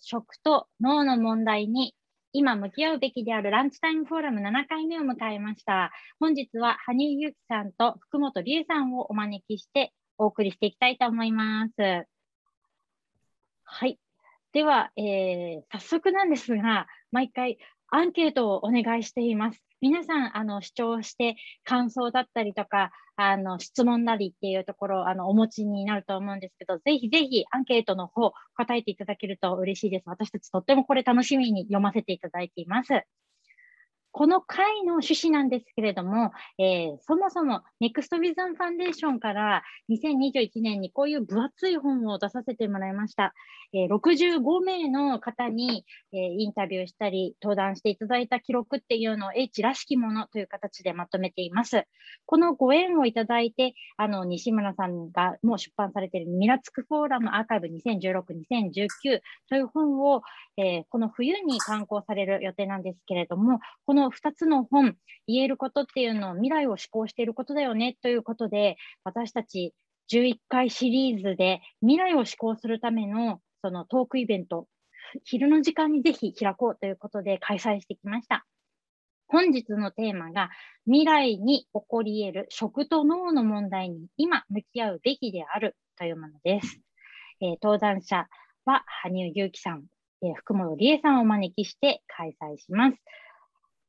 食と脳の問題に今向き合うべきであるランチタイムフォーラム7回目を迎えました。本日は羽生結きさんと福本理恵さんをお招きしてお送りしていきたいと思います。はい。では、えー、早速なんですが、毎回アンケートをお願いしています。皆さん、あの、視聴して感想だったりとか、あの、質問なりっていうところ、あの、お持ちになると思うんですけど、ぜひぜひアンケートの方、答えていただけると嬉しいです。私たちとってもこれ楽しみに読ませていただいています。この回の趣旨なんですけれども、えー、そもそも NEXT ビザンファンデーションから2021年にこういう分厚い本を出させてもらいました。えー、65名の方に、えー、インタビューしたり、登壇していただいた記録っていうのを H らしきものという形でまとめています。このご縁をいただいて、あの、西村さんがもう出版されているミラツクフォーラムアーカイブ2016、2019という本を、え、この冬に刊行される予定なんですけれども、このの2つの本、言えることっていうのを未来を思考していることだよねということで、私たち11回シリーズで未来を思考するためのそのトークイベント、昼の時間にぜひ開こうということで開催してきました。本日のテーマが未来に起こり得る食と脳の問題に今向き合うべきであるというものです。えー、登壇者は羽生祐樹さん、えー、福本理恵さんをお招きして開催します。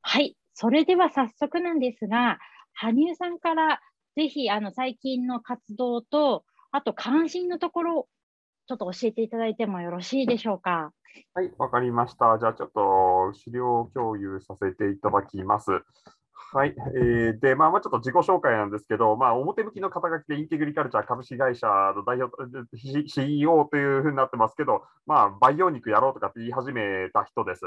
はい。それでは早速なんですが、羽生さんからぜひあの最近の活動と、あと関心のところちょっと教えていただいてもよろしいでしょうか？はい、わかりました。じゃあちょっと資料共有させていただきます。はい。えー、で、まあ、まあ、ちょっと自己紹介なんですけど、まあ、表向きの肩書きでインテグリカルチャー株式会社の代表、CEO というふうになってますけど、まあ、培養肉やろうとかって言い始めた人です。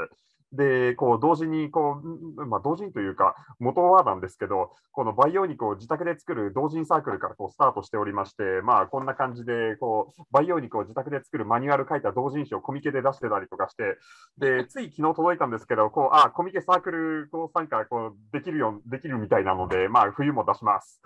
で、こう、同時に、こう、まあ、同時にというか、元はなんですけど、この培養肉を自宅で作る同人サークルからこうスタートしておりまして、まあ、こんな感じで、こう、培養肉を自宅で作るマニュアル書いた同人誌をコミケで出してたりとかして、で、つい昨日届いたんですけど、こう、あ、コミケサークルこう参加こうできるよう、できるみたいなので、まあ、冬も出します。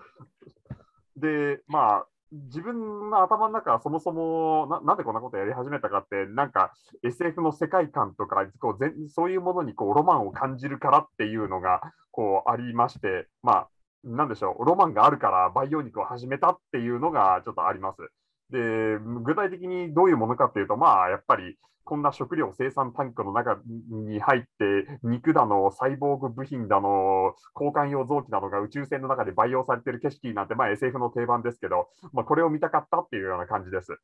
で、まあ、自分の頭の中はそもそもななんでこんなことやり始めたかって、なんか SF の世界観とかこうぜそういうものにこうロマンを感じるからっていうのがこうありまして、まあ、なんでしょう、ロマンがあるから培養肉を始めたっていうのがちょっとあります。で、具体的にどういうものかっていうと、まあ、やっぱりこんな食料生産タンクの中に入って、肉だの、サイボーグ部品だの、交換用臓器などが宇宙船の中で培養されている景色なんて、まあ、SF の定番ですけど、まあ、これを見たかったっていうような感じです。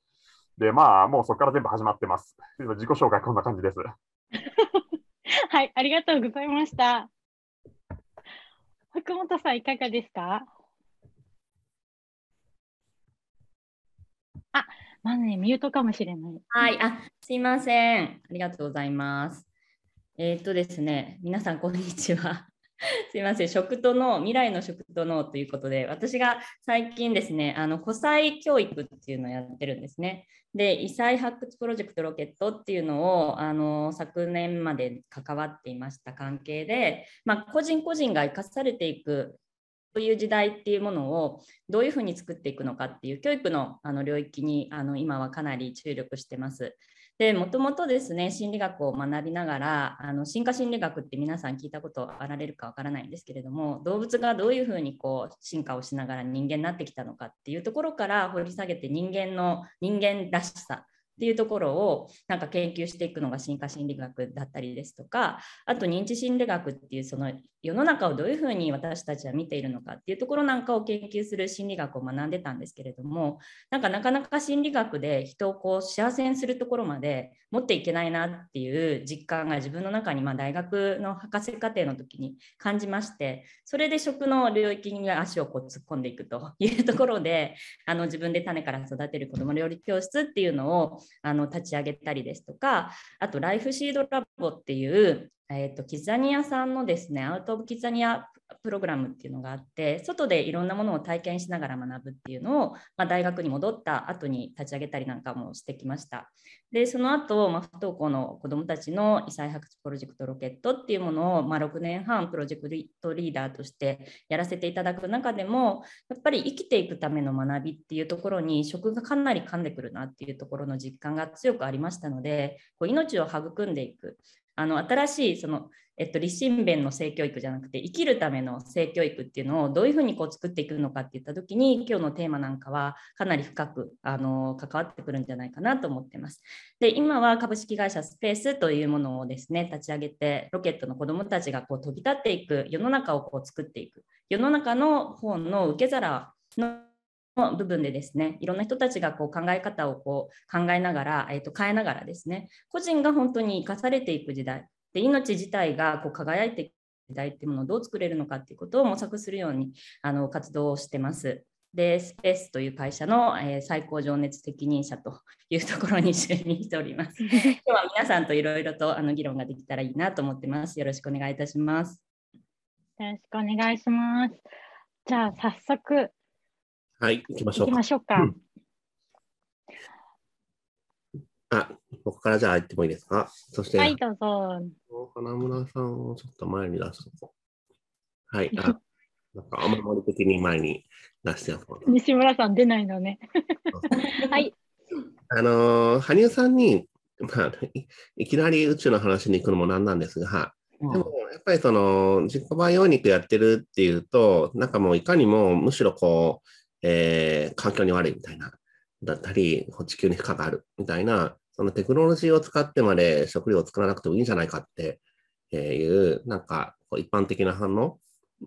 で、まあ、もうそこから全部始まってます。自己紹介、こんな感じです。はい、ありがとうございました。福本さん、いかがですか？あ、まずね、ミュートかもしれない。はい、あ、すいません。ありがとうございます。えー、っとですね、皆さん、こんにちは。すいません、食と脳、未来の食と脳ということで、私が最近ですね、あの、古才教育っていうのをやってるんですね。で、異彩発掘プロジェクトロケットっていうのを、あの、昨年まで関わっていました関係で、まあ、個人個人が生かされていくういう時代っていうものをどういうふうに作っていくのかっていう教育のあの領域にあの今はかなり注力してます。でもともとですね心理学を学びながらあの進化心理学って皆さん聞いたことあられるかわからないんですけれども動物がどういうふうにこう進化をしながら人間になってきたのかっていうところから掘り下げて人間の人間らしさっていうところをなんか研究していくのが進化心理学だったりですとかあと認知心理学っていうその世の中をどういうふうに私たちは見ているのかっていうところなんかを研究する心理学を学んでたんですけれどもなんかなかなか心理学で人をこう幸せにするところまで持っていけないなっていう実感が自分の中にま大学の博士課程の時に感じましてそれで食の領域に足をこう突っ込んでいくというところであの自分で種から育てる子ども料理教室っていうのをあの立ち上げたりですとかあとライフシードラボっていうえーと、キザニアさんのですね、アウト・オブ・キザニアプログラムっていうのがあって、外でいろんなものを体験しながら学ぶっていうのを、まあ、大学に戻った後に立ち上げたりなんかもしてきました。で、その後、まあ、不登校の子どもたちの異才発掘プロジェクトロケットっていうものを、まあ、6年半プロジェクトリーダーとしてやらせていただく中でも、やっぱり生きていくための学びっていうところに食がかなり噛んでくるなっていうところの実感が強くありましたので、こう命を育んでいく。あの新しいそのえっと、立身弁の性教育じゃなくて生きるための性教育っていうのをどういうふうにこう作っていくのかっていった時に今日のテーマなんかはかなり深くあの関わってくるんじゃないかなと思ってます。で今は株式会社スペースというものをですね立ち上げてロケットの子どもたちがこう飛び立っていく世の中をこう作っていく世の中の本の受け皿の部分でですねいろんな人たちがこう考え方をこう考えながら、えー、と変えながらですね個人が本当に生かされていく時代で命自体がこう輝いていく時代っていうものをどう作れるのかっていうことを模索するようにあの活動をしてます。で、スペースという会社の、えー、最高情熱責任者というところに就任しております。今日は皆さんといろいろとあの議論ができたらいいなと思ってます。よろしくお願いいたします。よろしくお願いします。じゃあ早速はい、行きましょうか。行きましょうか。うん、あ、ここからじゃあ行ってもいいですか？そして、はい、どうぞ。花村さんをちょっと前に出すと。はい、あ、なんかあまり的に前に出して西村さん出ないのね。はい。あの、羽生さんに、まあ、いきなり宇宙の話に行くのもなんなんですが、でもやっぱりその自己培養肉やってるっていうと、なんかもういかにもむしろこう、えー、環境に悪いみたいな、だったり、地球に負荷があるみたいな、そのテクノロジーを使ってまで食料を作らなくてもいいんじゃないかっていう、なんか一般的な反応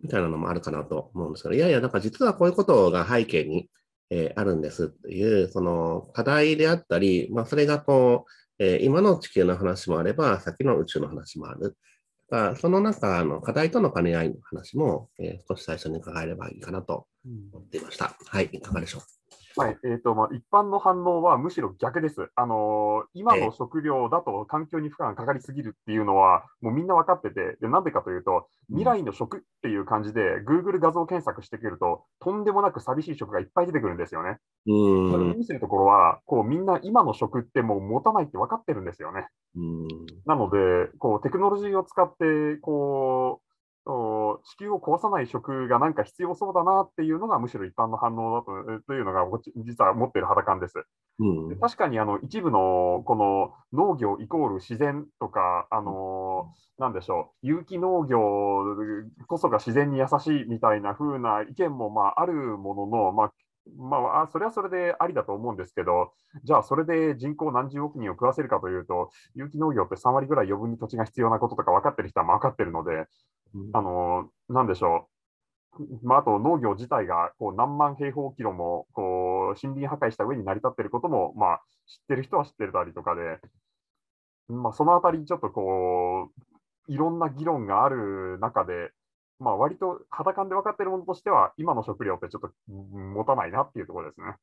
みたいなのもあるかなと思うんですけど、いやいや、なんか実はこういうことが背景に、えー、あるんですっていう、その課題であったり、まあ、それがこう、えー、今の地球の話もあれば、先の宇宙の話もある。その中の課題との兼ね合いの話も、えー、少し最初に伺えればいいかなと思っていました。はい、いかがでしょう？はいえーとまあ、一般の反応はむしろ逆です。あのー、今の食料だと環境に負荷がかかりすぎるっていうのは、もうみんな分かってて、でなんでかというと、未来の食っていう感じで、Google 画像検索してくると、とんでもなく寂しい食がいっぱい出てくるんですよね。うんそれを見せるところは、こうみんな今の食ってもう持たないって分かってるんですよね。うんなので、こうテクノロジーを使って、こう地球を壊さない食がなんか必要そうだなっていうのがむしろ一般の反応だとというのが実は持っている肌感です。うん、確かにあの一部のこの農業イコール自然とか、あのなんでしょう、有機農業こそが自然に優しいみたいな風な意見もまああるものの、まあ、まあ、それはそれでありだと思うんですけど、じゃあそれで人口何十億人を食わせるかというと、有機農業って3割ぐらい余分に土地が必要なこととか分かってる人は分かってるので、うん、あのなんでしょう、まあ、あと農業自体がこう何万平方キロもこう森林破壊した上に成り立っていることも、まあ、知ってる人は知ってるたりとかで、まあ、そのあたりちょっとこう、いろんな議論がある中で、まあ、割と肌感で分かっているものとしては、今の食料ってちょっと持たないなっていうところですね。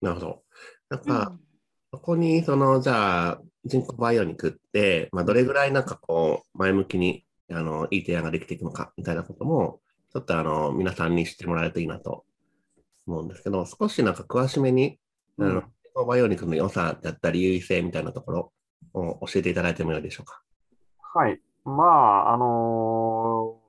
なるほど。なんか、そこに、その、じゃあ、人工培養肉って、まあ、どれぐらいなんかこう、前向きに、あの、いい提案ができていくのか、みたいなことも、ちょっとあの、皆さんに知ってもらえるといいなと思うんですけど、少しなんか詳しめに、うん、あの、人工培養肉の良さだったり、優位性みたいなところを教えていただいてもよいでしょうか？はい。まあ、あのー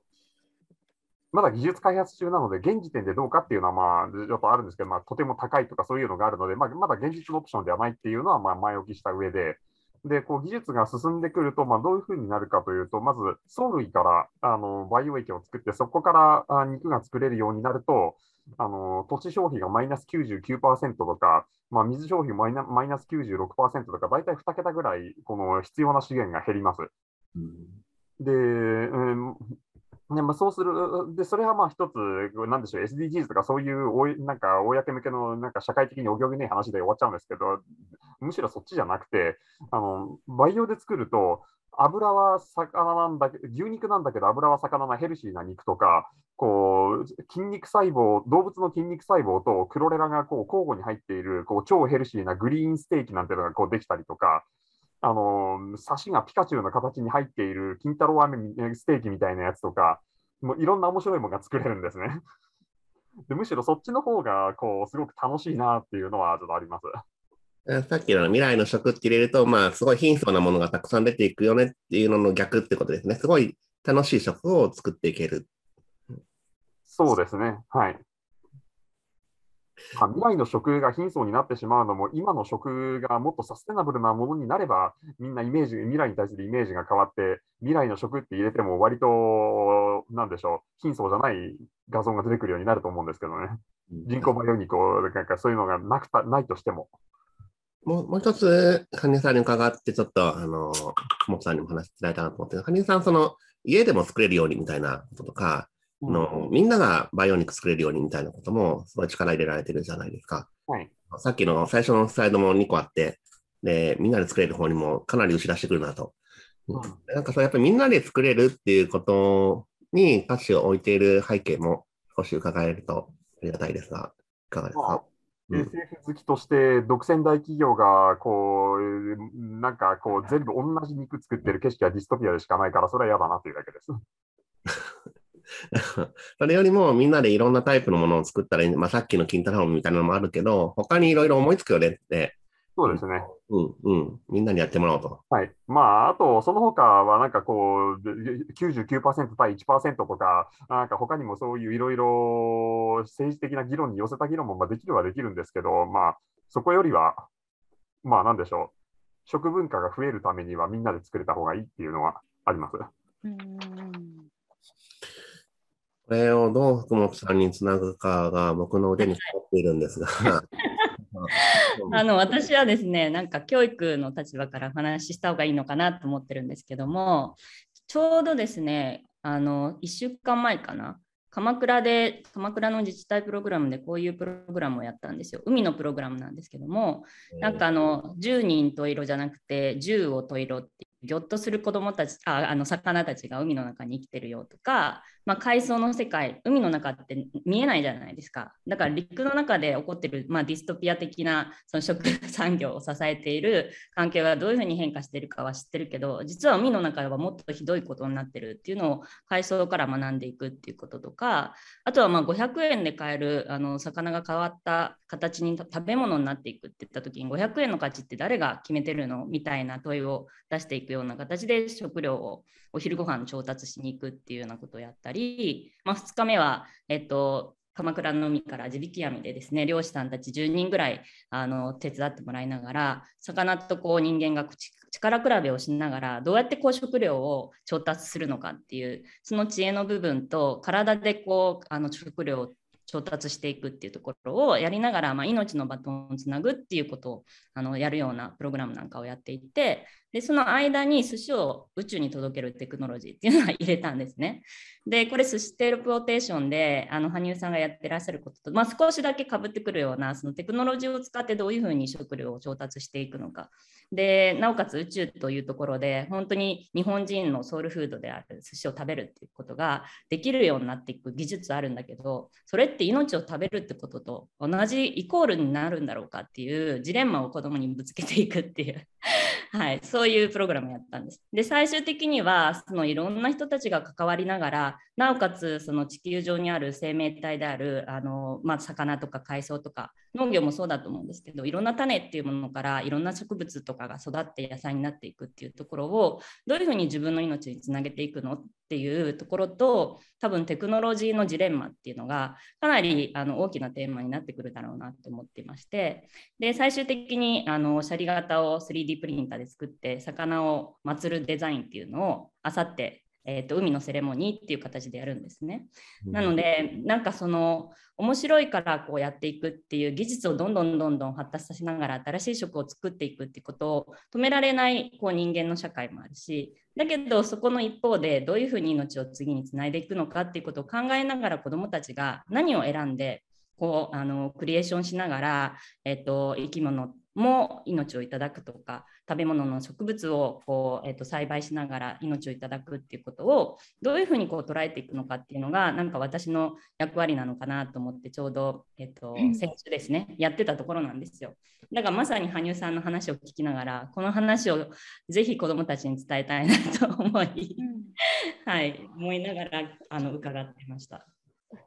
まだ技術開発中なので、現時点でどうかっていうのは、まあ、ちょっとあるんですけど、まあ、とても高いとかそういうのがあるので、まあ、まだ現実のオプションではないっていうのは、まあ、前置きした上で、で、こう技術が進んでくると、まあ、どういうふうになるかというと、まず、藻類からあの培養液を作って、そこからあ肉が作れるようになると、あの土地消費がマイナス99%とか、まあ、水消費マイナマイナス96%とか、大体2桁ぐらい、この必要な資源が減ります。うん、で、うん、ねまあ、そうする、でそれはまあ一つ、なんでしょう、SDGs とかそういうおいなんか公向けのなんか社会的にお行儀ねえ話で終わっちゃうんですけど、むしろそっちじゃなくて、あの培養で作ると、油は魚なんだけ牛肉なんだけど油は魚なヘルシーな肉とか、こう筋肉細胞、動物の筋肉細胞とクロレラがこう交互に入っているこう超ヘルシーなグリーンステーキなんていうのがこうできたりとか、あの、サシがピカチュウの形に入っている金太郎飴ステーキみたいなやつとか、もういろんな面白いものが作れるんですね。でむしろそっちの方が、こう、すごく楽しいなっていうのはちょっとあります。さっきの未来の食って入れると、まあ、すごい貧相なものがたくさん出ていくよねっていうのの逆ってことですね。すごい楽しい食を作っていける。そうですね。はい。まあ、未来の食が貧相になってしまうのも、今の食がもっとサステナブルなものになれば、みんなイメージ、未来に対するイメージが変わって、未来の食って入れても、割と、なんでしょう、貧相じゃない画像が出てくるようになると思うんですけどね。人工培養肉を、なんかそういうのがなくたないとしても。もうもう一つ、羽生さんに伺って、ちょっと、あの、久保さんにも話していただいたなと思って、羽生さん、その、家でも作れるようにみたいなこととか、の、みんながバイオニク作れるようにみたいなことも、すごい力入れられてるじゃないですか。はい、さっきの最初のスライドも2個あって、で、みんなで作れる方にもかなり打ち出してくるなと。うん、なんかそう、やっぱりみんなで作れるっていうことに価値を置いている背景も少し伺えるとありがたいですが、いかがですか、政府好きとして、独占大企業がこうなんかこう全部同じ肉作ってる景色はディストピアでしかないから、それは嫌だなっていうだけです。それよりもみんなでいろんなタイプのものを作ったらいい、まあ、さっきの金太郎みたいなのもあるけど、他にいろいろ思いつくよねって。そうですね。うんうん。みんなにやってもらおうと。はい。まあ、あと、その他は、なんかこう、99%対1%とか、なんか他にもそういういろいろ政治的な議論に寄せた議論もまあできるはできるんですけど、まあ、そこよりは、まあ、なんでしょう。食文化が増えるためにはみんなで作れた方がいいっていうのはあります。うんこれをどう福本さんにつなぐかが僕の腕にかかっているんですが。あの私はですね、なんか教育の立場からお話しした方がいいのかなと思ってるんですけども、ちょうどですね、あの1週間前かな、鎌倉で、鎌倉の自治体プログラムでこういうプログラムをやったんですよ。海のプログラムなんですけども、なんかあの、10人十色じゃなくて、10を十色ってぎょっとする子どもたちああの魚たちが海の中に生きてるよとか、まあ、海藻の世界海の中って見えないじゃないですか。だから陸の中で起こってる、まあ、ディストピア的なその食産業を支えている環境がどういうふうに変化しているかは知ってるけど実は海の中ではもっとひどいことになってるっていうのを海藻から学んでいくっていうこととかあとはまあ500円で買えるあの魚が変わった形に食べ物になっていくって言った時に500円の価値って誰が決めてるのみたいな問いを出していくような形で食料をお昼ご飯調達しに行くっていうようなことをやったり、まあ、2日目は、えっと、鎌倉の海から地引き網でですね漁師さんたち10人ぐらいあの手伝ってもらいながら魚とこう人間が力比べをしながらどうやってこう食料を調達するのかっていうその知恵の部分と体でこうあの食料を調達していくっていうところをやりながら、まあ、命のバトンをつなぐっていうことをあのやるようなプログラムなんかをやっていてでその間に寿司を宇宙に届けるテクノロジーっていうのを入れたんですね。でこれ寿司テールプロテーションであの羽生さんがやってらっしゃることと、まあ、少しだけかぶってくるようなそのテクノロジーを使ってどういうふうに食料を調達していくのかでなおかつ宇宙というところで本当に日本人のソウルフードである寿司を食べるっていうことができるようになっていく技術あるんだけどそれって命を食べるってことと同じイコールになるんだろうかっていうジレンマを子供にぶつけていくっていう はい、そういうプログラムをやったんです。で最終的にはそのいろんな人たちが関わりながらなおかつその地球上にある生命体であるあの、まあ、魚とか海藻とか農業もそうだと思うんですけどいろんな種っていうものからいろんな植物とかが育って野菜になっていくっていうところをどういうふうに自分の命につなげていくのっっていうところと多分テクノロジーのジレンマっていうのがかなりあの大きなテーマになってくるだろうなと思っていましてで最終的にあのシャリ型を 3D プリンターで作って魚を祀るデザインっていうのをあさってえーと、海のセレモニーっていう形でやるんですね。なのでなんかその面白いからこうやっていくっていう技術をどんどんどんどん発達させながら新しい食を作っていくっていうことを止められないこう人間の社会もあるしだけどそこの一方でどういうふうに命を次につないでいくのかっていうことを考えながら子どもたちが何を選んでこうあのクリエーションしながら、えっと、生き物も命をいただくとか食べ物の植物をこう、えー、と栽培しながら命をいただくっていうことをどういうふうにこう捉えていくのかっていうのがなんか私の役割なのかなと思ってちょうど、えー、と先週ですねやってたところなんですよ。だからまさに羽生さんの話を聞きながらこの話をぜひ子どもたちに伝えたいなと思い、はい、思いながらあの伺ってました。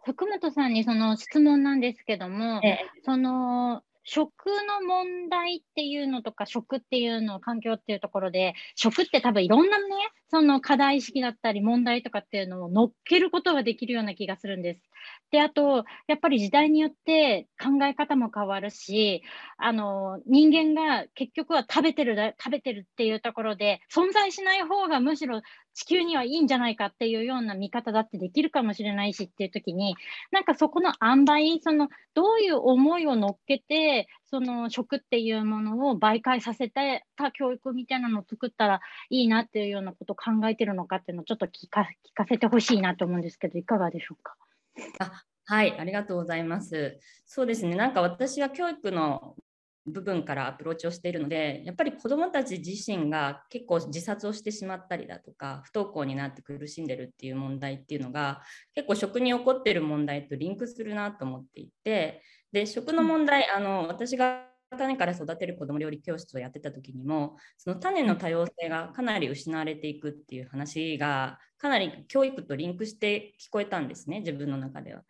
福本さんにその質問なんですけども、ええ、その食の問題っていうのとか、食っていうの、環境っていうところで、食って多分いろんなね、その課題意識だったり問題とかっていうのを乗っけることができるような気がするんです。で、あと、やっぱり時代によって考え方も変わるし、あの、人間が結局は食べてる、食べてるっていうところで、存在しない方がむしろ地球にはいいんじゃないかっていうような見方だってできるかもしれないしっていう時になんかそこの塩梅そのどういう思いを乗っけてその食っていうものを媒介させた教育みたいなのを作ったらいいなっていうようなことを考えてるのかっていうのをちょっと聞か聞かせてほしいなと思うんですけどいかがでしょうか？あはい、ありがとうございます。そうですね、なんか私は教育の部分からアプローチをしているのでやっぱり子どもたち自身が結構自殺をしてしまったりだとか不登校になって苦しんでるっていう問題っていうのが結構食に起こってる問題とリンクするなと思っていてで食の問題あの私が種から育てる子ども料理教室をやってた時にもその種の多様性がかなり失われていくっていう話がかなり教育とリンクして聞こえたんですね自分の中では。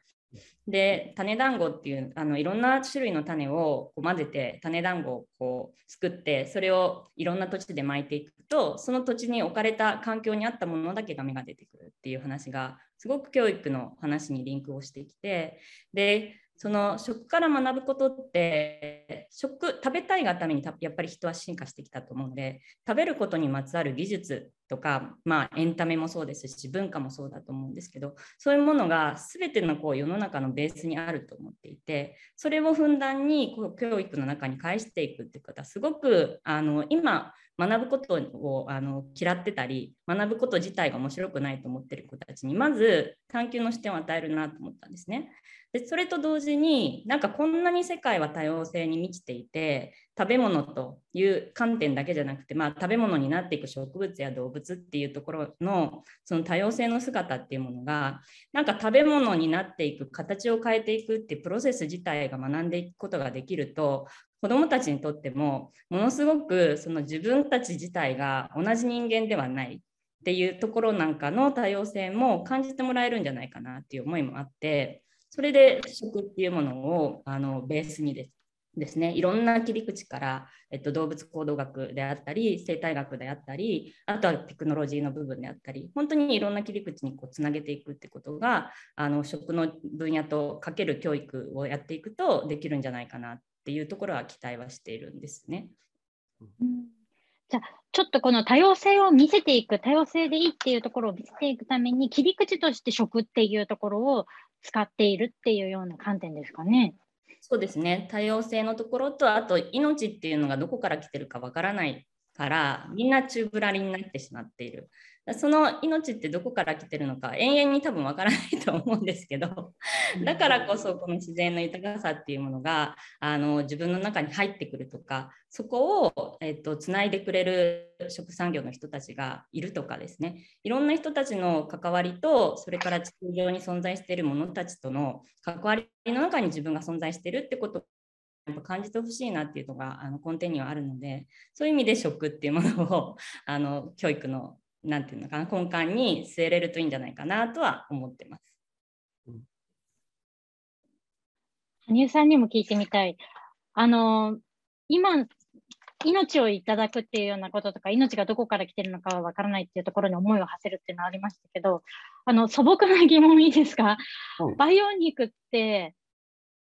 で種団子っていうあのいろんな種類の種をこう混ぜて種団子をこう作ってそれをいろんな土地で巻いていくとその土地に置かれた環境に合ったものだけが芽が出てくるっていう話がすごく教育の話にリンクをしてきてでその食から学ぶことって食食べたいがためにやっぱり人は進化してきたと思うので食べることにまつわる技術とか、まあ、エンタメもそうですし文化もそうだと思うんですけどそういうものが全てのこう世の中のベースにあると思っていてそれをふんだんにこう教育の中に返していくっていうことはすごくあの今学ぶことをあの嫌ってたり学ぶこと自体が面白くないと思ってる子たちにまず探求の視点を与えるなと思ったんですね。でそれと同時になんかこんなに世界は多様性に満ちていて食べ物という観点だけじゃなくて、まあ、食べ物になっていく植物や動物っていうところのその多様性の姿っていうものがなんか食べ物になっていく形を変えていくっていうプロセス自体が学んでいくことができると子どもたちにとってもものすごくその自分たち自体が同じ人間ではないっていうところなんかの多様性も感じてもらえるんじゃないかなっていう思いもあってそれで食っていうものをあのベースにですですねいろんな切り口から、えっと、動物行動学であったり生態学であったりあとはテクノロジーの部分であったり本当にいろんな切り口にこうつなげていくってことがあの食の分野とかける教育をやっていくとできるんじゃないかなっていうところは期待はしているんですね。うんじゃあ、ちょっとこの多様性を見せていく、多様性でいいっていうところを見せていくために、切り口として食っていうところを使っているっていうような観点ですかね。そうですね多様性のところとあと命っていうのがどこから来てるかわからないからみんな宙ぶらりになってしまっているその命ってどこから来てるのか永遠に多分わからないと思うんですけど。だからこそこの自然の豊かさっていうものがあの自分の中に入ってくるとかそこを、えっと、つないでくれる食産業の人たちがいるとかですね。いろんな人たちの関わりとそれから地球上に存在している者たちとの関わりの中に自分が存在しているってことやっぱ感じてほしいなっていうのがあの根底にはあるのでそういう意味で食っていうものをあの教育のなんていうのかな根幹に据えれるといいんじゃないかなとは思ってます。羽生さんにも聞いてみたい。あの今命をいただくっていうようなこととか命がどこから来てるのかはわからないっていうところに思いを馳せるっていうのはありましたけどあの素朴な疑問いいですか、うん、培養肉って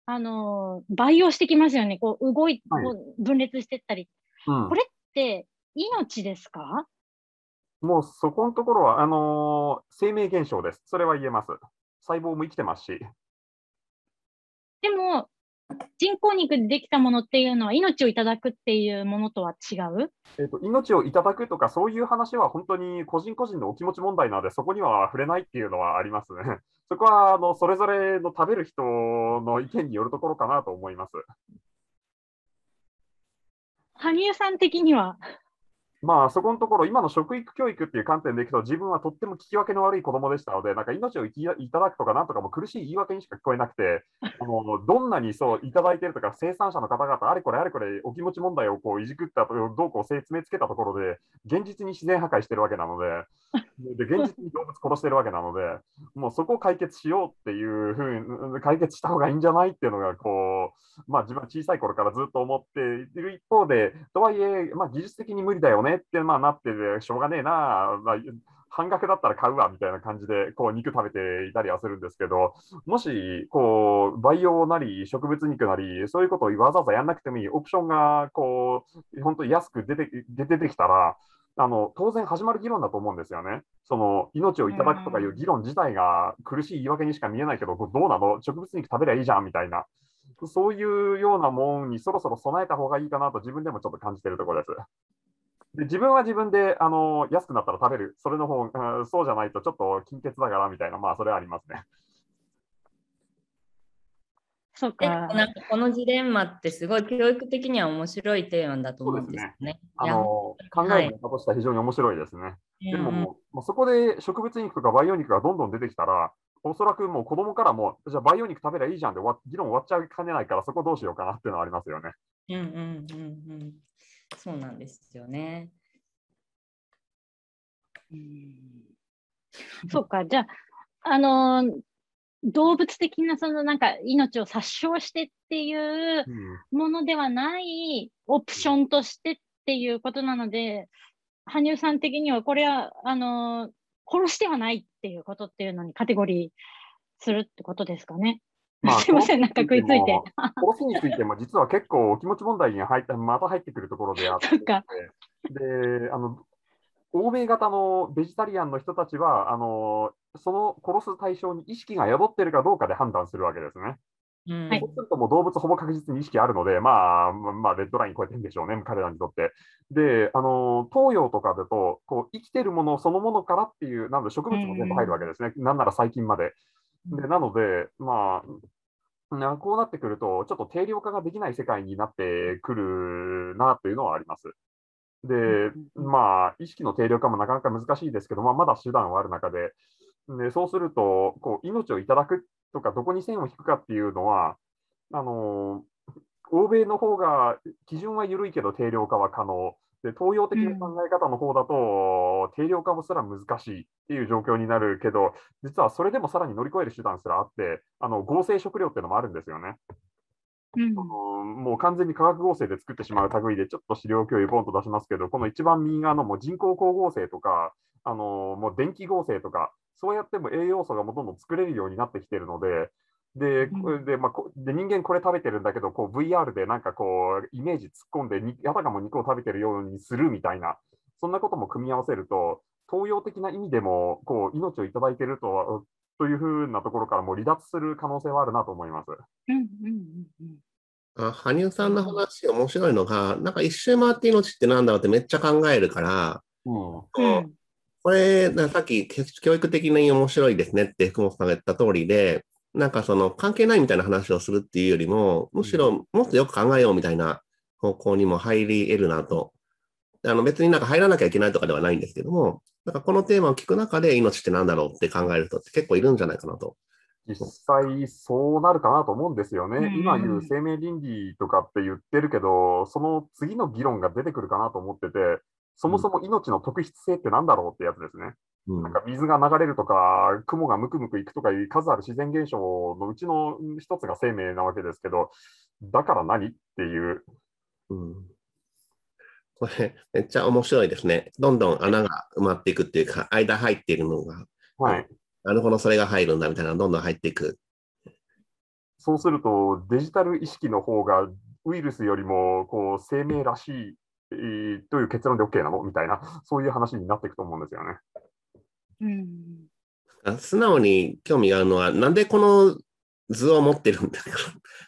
あの培養してきますよね。こう動い、はい、こう分裂してったり、うん、これって命ですか？もうそこのところは、あのー、生命現象です。それは言えます。細胞も生きてますし。でも、人工肉でできたものっていうのは命をいただくっていうものとは違う、えーと、命をいただくとかそういう話は本当に個人個人のお気持ち問題なのでそこには触れないっていうのはありますね。そこはあのそれぞれの食べる人の意見によるところかなと思います。羽生さん的には？まあ、そこのところ、今の食育教育っていう観点でいくと、自分はとっても聞き分けの悪い子供でしたので、なんか命をいただくとか、なんとかも苦しい言い訳にしか聞こえなくて、あのどんなにそういただいてるとか、生産者の方々、あれこれあれこれお気持ち問題をこういじくったと、どうこう説明つけたところで、現実に自然破壊してるわけなので、で現実に動物殺してるわけなので、もうそこを解決しようっていうふうに、解決した方がいいんじゃないっていうのが、こう、まあ、自分は小さい頃からずっと思っている一方で、とはいえ、まあ、技術的に無理だよねって、まあ、なってて、しょうがねえな、まあ、半額だったら買うわみたいな感じでこう肉食べていたりはするんですけど、もしこう培養なり植物肉なり、そういうことをわざわざやんなくてもいいオプションがこう本当に安く出て出てきたら、あの当然始まる議論だと思うんですよね。その命をいただくとかいう議論自体が苦しい言い訳にしか見えないけど、どうなの？植物肉食べりゃいいじゃんみたいな、そういうようなもんにそろそろ備えた方がいいかなと自分でもちょっと感じているところです。で自分は自分であの安くなったら食べる、それの方、うん、そうじゃないとちょっと金欠だからみたいな、まあそれはありますね。そうか。なんかこのジレンマってすごい教育的には面白いテーマだと思うんですね。ねあの考える方としては非常に面白いですね。はい、でももう、そこで植物肉とか培養肉がどんどん出てきたら、おそらくもう子供からも、じゃあ培養肉食べりゃいいじゃんで議論終わっちゃいかねないから、そこどうしようかなっていうのはありますよね。うんうんうんうん。そうなんですよね。そうか、じゃあ、あのー、動物的なそのなんか命を殺傷してっていうものではないオプションとしてっていうことなので、羽生さん的にはこれはあのー、殺してはないっていうことっていうのにカテゴリーするってことですかね。まあ、すみません、なんか食いついて。殺すについても、実は結構お気持ち問題に入ったまた入ってくるところであって、であの欧米型のベジタリアンの人たちは、あのその殺す対象に意識が宿っているかどうかで判断するわけですね。うん、そうするともう動物ほぼ確実に意識あるので、まあ、まあ、レッドライン超えてるんでしょうね、彼らにとって。で、あの東洋とかだとこう、生きてるものそのものからっていう、なので植物も全部入るわけですね、うん、なんなら細菌まで。でなので、まあ、こうなってくると、ちょっと定量化ができない世界になってくるなというのはあります。で、まあ、意識の定量化もなかなか難しいですけど、まあ、まだ手段はある中で、でそうするとこう、命をいただくとか、どこに線を引くかっていうのは、あの欧米の方が基準は緩いけど定量化は可能。で東洋的な考え方の方だと、定量化もすら難しいっていう状況になるけど、実はそれでもさらに乗り越える手段すらあって、あの合成食料っていうのもあるんですよね。うん、もう完全に化学合成で作ってしまう類で、ちょっと資料共有ボンと出しますけど、この一番右側のもう人工光合成とか、あのもう電気合成とか、そうやっても栄養素がもどんどん作れるようになってきているので、で、でまあ、で人間これ食べてるんだけど、こう VR でなんかこう、イメージ突っ込んでに、あたかも肉を食べてるようにするみたいな、そんなことも組み合わせると、東洋的な意味でもこう命をいただいているとというふうなところからも離脱する可能性はあるなと思います。うんうんうん、あ羽生さんの話、面白いのが、なんか一周回って命ってなんだろうってめっちゃ考えるから、うん、これ、さっき教育的に面白いですねって福本さんが言った通りで、なんかその関係ないみたいな話をするっていうよりも、むしろもっとよく考えようみたいな方向にも入り得るなと。あの別になんか入らなきゃいけないとかではないんですけども、なんかこのテーマを聞く中で命って何だろうって考える人って結構いるんじゃないかなと。実際そうなるかなと思うんですよね。うん、今言う生命倫理とかって言ってるけど、その次の議論が出てくるかなと思ってて、そもそも命の特質性って何だろうってやつですね。なんか水が流れるとか、雲がむくむくいくとかいう数ある自然現象のうちの一つが生命なわけですけど、だから何っていう。うん、これ、めっちゃ面白いですね。どんどん穴が埋まっていくっていうか、間入っているのが、はい、なるほど、それが入るんだみたいな、どんどん入っていく。そうすると、デジタル意識の方がウイルスよりもこう生命らしいという結論で OK なの？みたいな、そういう話になっていくと思うんですよね。うん、素直に興味があるのは、なんでこの図を持ってるんだ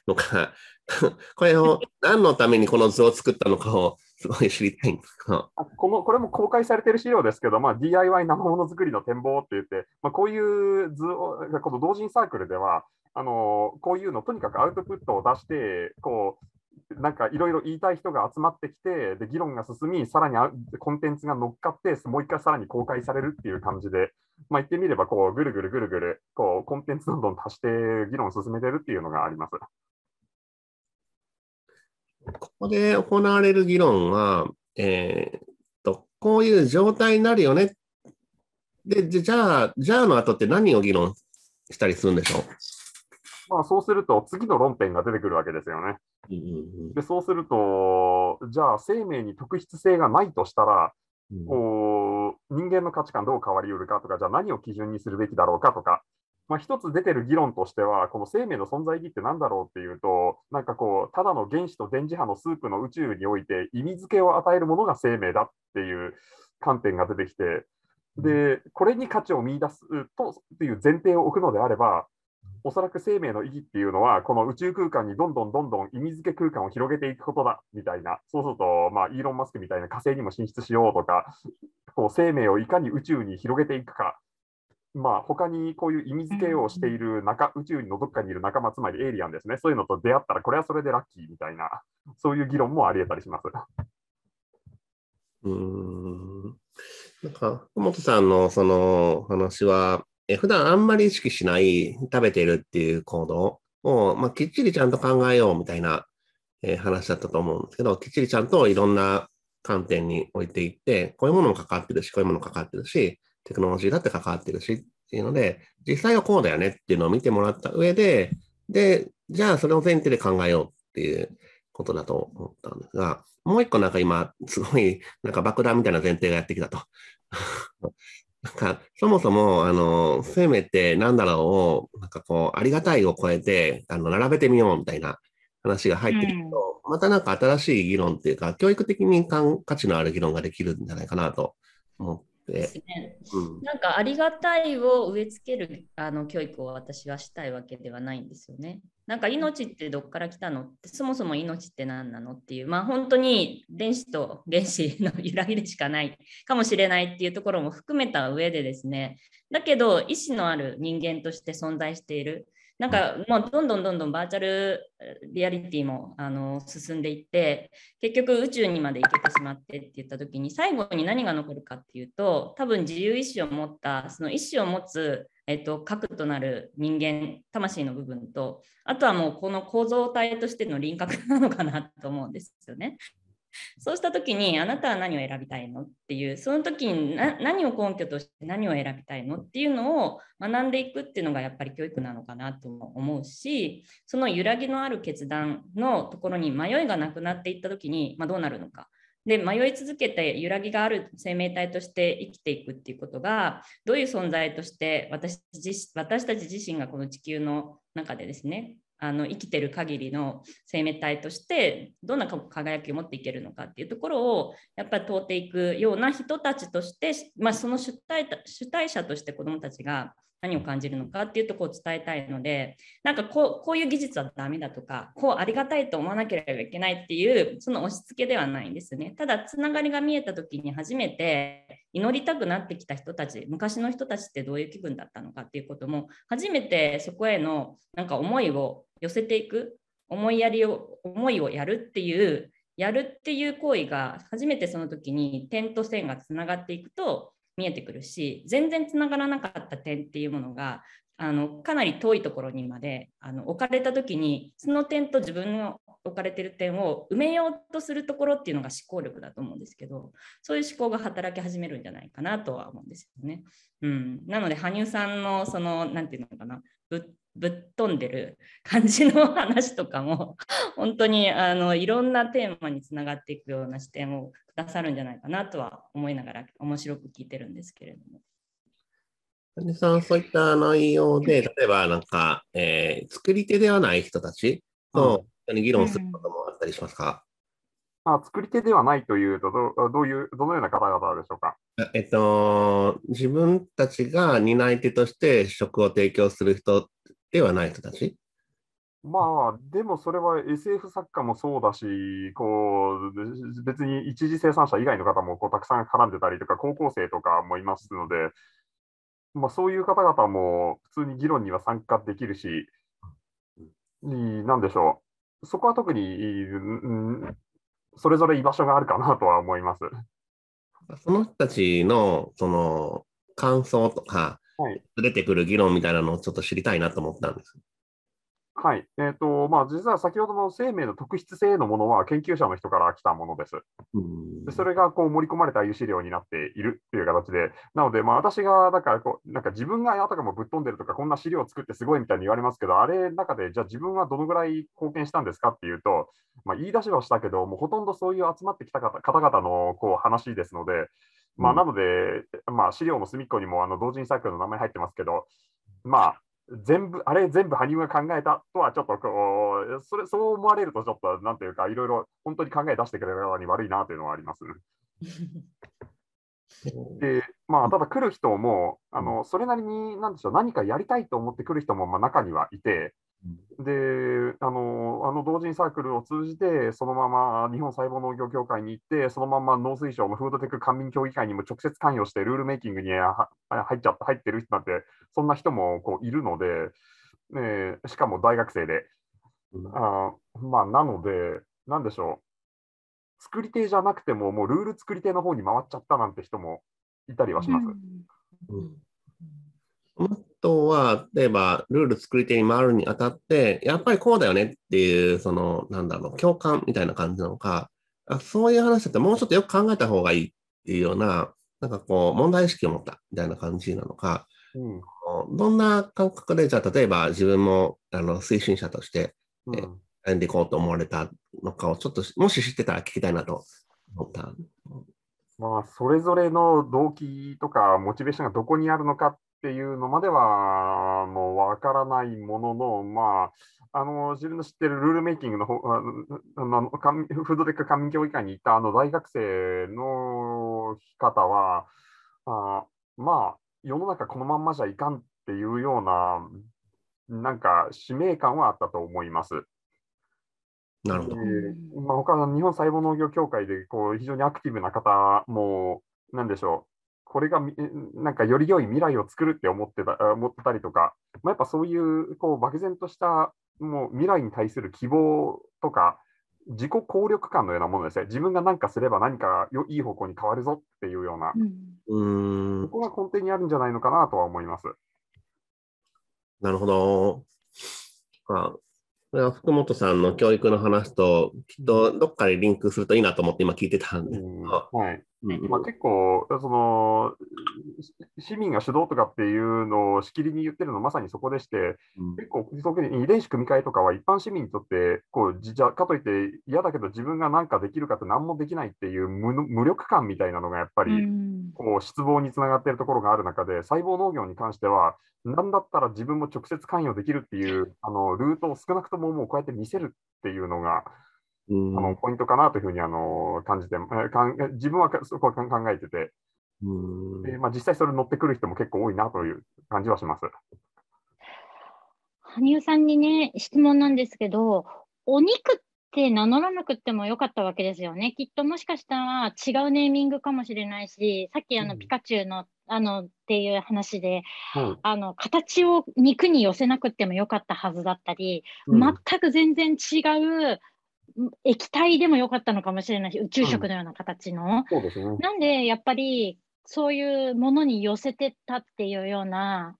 のか、これを何のためにこの図を作ったのかをすごい知りたいんですこのこれも公開されてる資料ですけど、まあ、DIY 生ものづくりの展望って言って、まあ、こういう図を、この同人サークルでは、あのこういうのとにかくアウトプットを出して、こうなんかいろいろ言いたい人が集まってきて、で議論が進み、さらにコンテンツが乗っかって、もう一回さらに公開されるっていう感じで、まあ、言ってみればこう、ぐるぐるぐるぐるこうコンテンツどんどん足して議論を進めてるっていうのがあります。ここで行われる議論は、えー、とこういう状態になるよね。で、じゃあ、じゃあの後って何を議論したりするんでしょう？まあ、そうすると、次の論点が出てくるわけですよね。でそうすると、じゃあ、生命に特筆性がないとしたら、うん、人間の価値観どう変わりうるかとか、じゃあ何を基準にするべきだろうかとか、まあ、一つ出てる議論としては、この生命の存在意義って何だろうっていうと、なんかこう、ただの原子と電磁波のスープの宇宙において意味付けを与えるものが生命だっていう観点が出てきて、で、これに価値を見出すとっていう前提を置くのであれば、おそらく生命の意義っていうのは、この宇宙空間にどんどんどんどん意味付け空間を広げていくことだみたいな、そうすると、まあ、イーロン・マスクみたいな火星にも進出しようとか、こう生命をいかに宇宙に広げていくか、まあ他にこういう意味付けをしている中、宇宙のどっかにいる仲間、つまりエイリアンですね、そういうのと出会ったら、これはそれでラッキーみたいな、そういう議論もあり得たりします。うん。なんか、福本さんのその話は、え普段あんまり意識しない食べてるっていう行動？を、まあ、きっちりちゃんと考えようみたいな、えー、話だったと思うんですけど、きっちりちゃんといろんな観点に置いていって、こういうものも関わってるし、こういうものも関わってるし、テクノロジーだって関わってるしっていうので、実際はこうだよねっていうのを見てもらった上で、で、じゃあそれを前提で考えようっていうことだと思ったんですが、もう一個なんか今、すごいなんか爆弾みたいな前提がやってきたと。なんか、そもそも、あの、生命って何だろうを、なんかこう、ありがたいを超えて、あの、並べてみようみたいな話が入ってくると、うん、またなんか新しい議論っていうか、教育的に価値のある議論ができるんじゃないかなと思って。ねうん、なんかありがたいを植え付けるあの教育を私はしたいわけではないんですよね。なんか命ってどっから来たのってそもそも命って何なのっていうまあ本当に電子と原子の揺らぎでしかないかもしれないっていうところも含めた上でですねだけど意志のある人間として存在しているなんかもうどんどんどんどんバーチャルリアリティもあの進んでいって結局宇宙にまで行けてしまってって言った時に最後に何が残るかっていうと多分自由意志を持ったその意志を持つえっと、核となる人間、魂の部分と、あとはもうこの構造体としての輪郭なのかなと思うんですよね。そうした時にあなたは何を選びたいの？っていうその時に何を根拠として何を選びたいの？っていうのを学んでいくっていうのがやっぱり教育なのかなとも思うしその揺らぎのある決断のところに迷いがなくなっていった時に、まあ、どうなるのか。で迷い続けて揺らぎがある生命体として生きていくっていうことがどういう存在として私私たち自身がこの地球の中でですねあの生きてる限りの生命体としてどんな輝きを持っていけるのかっていうところをやっぱり通っていくような人たちとして、まあ、その主体主体者として子どもたちが何を感じるのかっていうとこを伝えたいのでなんかこうこういう技術はダメだとかこうありがたいと思わなければいけないっていうその押し付けではないんですね。ただつながりが見えた時に初めて祈りたくなってきた人たち昔の人たちってどういう気分だったのかっていうことも初めてそこへのなんか思いを寄せていく思いやりを思いをやるっていうやるっていう行為が初めてその時に点と線がつながっていくと見えてくるし全然つながらなかった点っていうものがあのかなり遠いところにまであの置かれた時にその点と自分の置かれてる点を埋めようとするところっていうのが思考力だと思うんですけどそういう思考が働き始めるんじゃないかなとは思うんですよね。うん、なので羽生さんのその何て言うのかなぶっ飛んでる感じの話とかも 本当にあのいろんなテーマにつながっていくような視点をくださるんじゃないかなとは思いながら面白く聞いてるんですけれども。谷さん、そういった内容で、例えばなんか、えー、作り手ではない人たちと議論することもあったりしますか、うん、あ作り手ではないというとど、どういう、どのような方々でしょうか？えっと、自分たちが担い手として食を提供する人ではない人たち？まあ、でもそれは SF 作家もそうだし、こう別に一次生産者以外の方もこうたくさん絡んでたりとか、高校生とかもいますので、まあ、そういう方々も普通に議論には参加できるし、なん。でしょそこは特に、うんそれぞれ居場所があるかなとは思います。その人たちのその感想とか、はい出てくる議論みたいなのをちょっと知りたいなと思ったんです。はい。えっ、と、まあ、実は先ほどの生命の特質性のものは研究者の人から来たものです。うんでそれがこう盛り込まれた有資料になっているっていう形で、なので、まあ、私がだからこう、なんか自分があたかもぶっ飛んでるとか、こんな資料を作ってすごいみたいに言われますけど、あれの中で、じゃあ自分はどのぐらい貢献したんですかっていうと、まあ、言い出しはしたけど、もうほとんどそういう集まってきた方方々のこう話ですので、まあ、うんなので、まあ、資料の隅っこにもあの同人サークルの名前入ってますけど、まあ、全部、あれ全部羽生が考えたとはちょっとこう、それそう思われるとちょっと、なんていうか、いろいろ本当に考え出してくれる側に悪いなというのはあります。で、まあ、ただ来る人も、あのそれなりに、なんでしょう、何かやりたいと思って来る人もまあ中にはいて、であの、あの同人サークルを通じて、そのまま日本細胞農業協会に行って、そのまま農水省のフードテック官民協議会にも直接関与して、ルールメイキングには入っちゃった入ってる人なんて、そんな人もこういるので、ね、しかも大学生で。あまあ、なので、なんでしょう、作り手じゃなくても、もうルール作り手の方に回っちゃったなんて人もいたりはします。うん。その人は、例えば、ルール作り手に回るにあたって、やっぱりこうだよねっていう、その、なんだろう、共感みたいな感じなのか、あそういう話だってもうちょっとよく考えた方がいいっていうような、なんかこう、問題意識を持ったみたいな感じなのか、うんどんな感覚で、じゃあ、例えば自分もあの推進者としてうんんでいこうと思われたのかを、ちょっと、もし知ってたら聞きたいなと思った。まあ、それぞれの動機とかモチベーションがどこにあるのかっていうのまではもうわからないものの、まあ、あの自分の知ってるルールメイキングの方ああのフードテック官民協議会にいたあの大学生の方は、あまあ、世の中このまんまじゃいかんっていうような、なんか使命感はあったと思います。なるほど。えーまあ、他の日本細胞農業協会でこう非常にアクティブな方も、なんでしょう、これがみなんかより良い未来を作るって思ってたあ思ってたりとか、まあ、やっぱそういうこう漠然としたもう未来に対する希望とか、自己効力感のようなものですね、自分が何かすれば何かよいい方向に変わるぞっていうような、うんうーんそ、こが根底にあるんじゃないのかなとは思います。なるほど。あこれは福本さんの教育の話と、きっとどっかでリンクするといいなと思って今聞いてたんで。うんあはいうんまあ、結構その、し市民が主導とかっていうのをしきりに言ってるのまさにそこでして、結構、特に遺伝子組み換えとかは一般市民にとってこうじじゃかといって嫌だけど自分が何かできるかって何もできないっていう無の無力感みたいなのがやっぱり、うん。こう失望につながっているところがある中で細胞農業に関しては何だったら自分も直接関与できるっていうあのルートを少なくとももうこうやって見せるっていうのがうんあのポイントかなというふうにあの感じて、えー かん自分はかそこは考えてて、うん。でまあ、実際それ乗ってくる人も結構多いなという感じはします。羽生さんにね、質問なんですけど、お肉って名乗らなくてもよかったわけですよね。きっともしかしたら違うネーミングかもしれないし、さっきあの、うん。ピカチュウのあのっていう話で、うんあの形を肉に寄せなくてもよかったはずだったり、うん。全く全然違ううん液体でもよかったのかもしれないし、宇宙食のような形の。そうですね。なんでやっぱりそういうものに寄せてったっていうような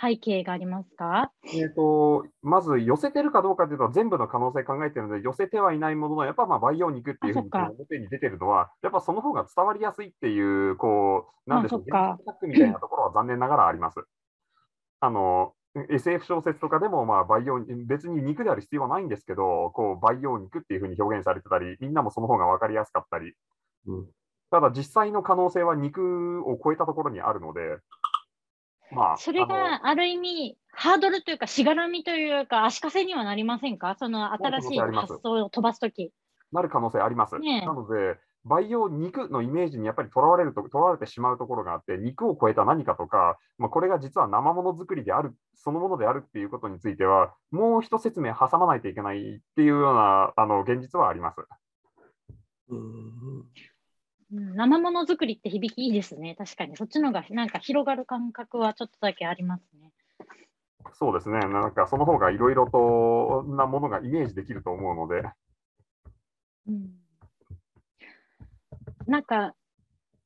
背景がありますか？えー、とまず寄せてるかどうかというと全部の可能性考えてるので寄せてはいないもののやっぱまあ培養肉っていうふうに表に出てるのはやっぱその方が伝わりやすいっていうこうなんでしょうあそっか現実作みたいなところは残念ながらあります。あの SF 小説とかでもまあ培養別に肉である必要はないんですけどこう培養肉っていうふうに表現されてたりみんなもその方が分かりやすかったり。うん。ただ実際の可能性は肉を超えたところにあるのでまあそれがある意味、ハードルというか、しがらみというか、足かせにはなりませんか？その新しい発想を飛ばすとき。なる可能性あります。ねえ。なので、培養肉のイメージにやっぱりとらわれると、とらわれてしまうところがあって、肉を超えた何かとか、まあ、これが実は生もの作りである、そのものであるっていうことについては、もう一説明挟まないといけないっていうようなあの現実はあります。うんうん、生ものづくりって響きいいですね。確かに。そっちのがなんか広がる感覚はちょっとだけありますね。そうですね、なんかその方がいろいろとなものがイメージできると思うので。うん、なんか、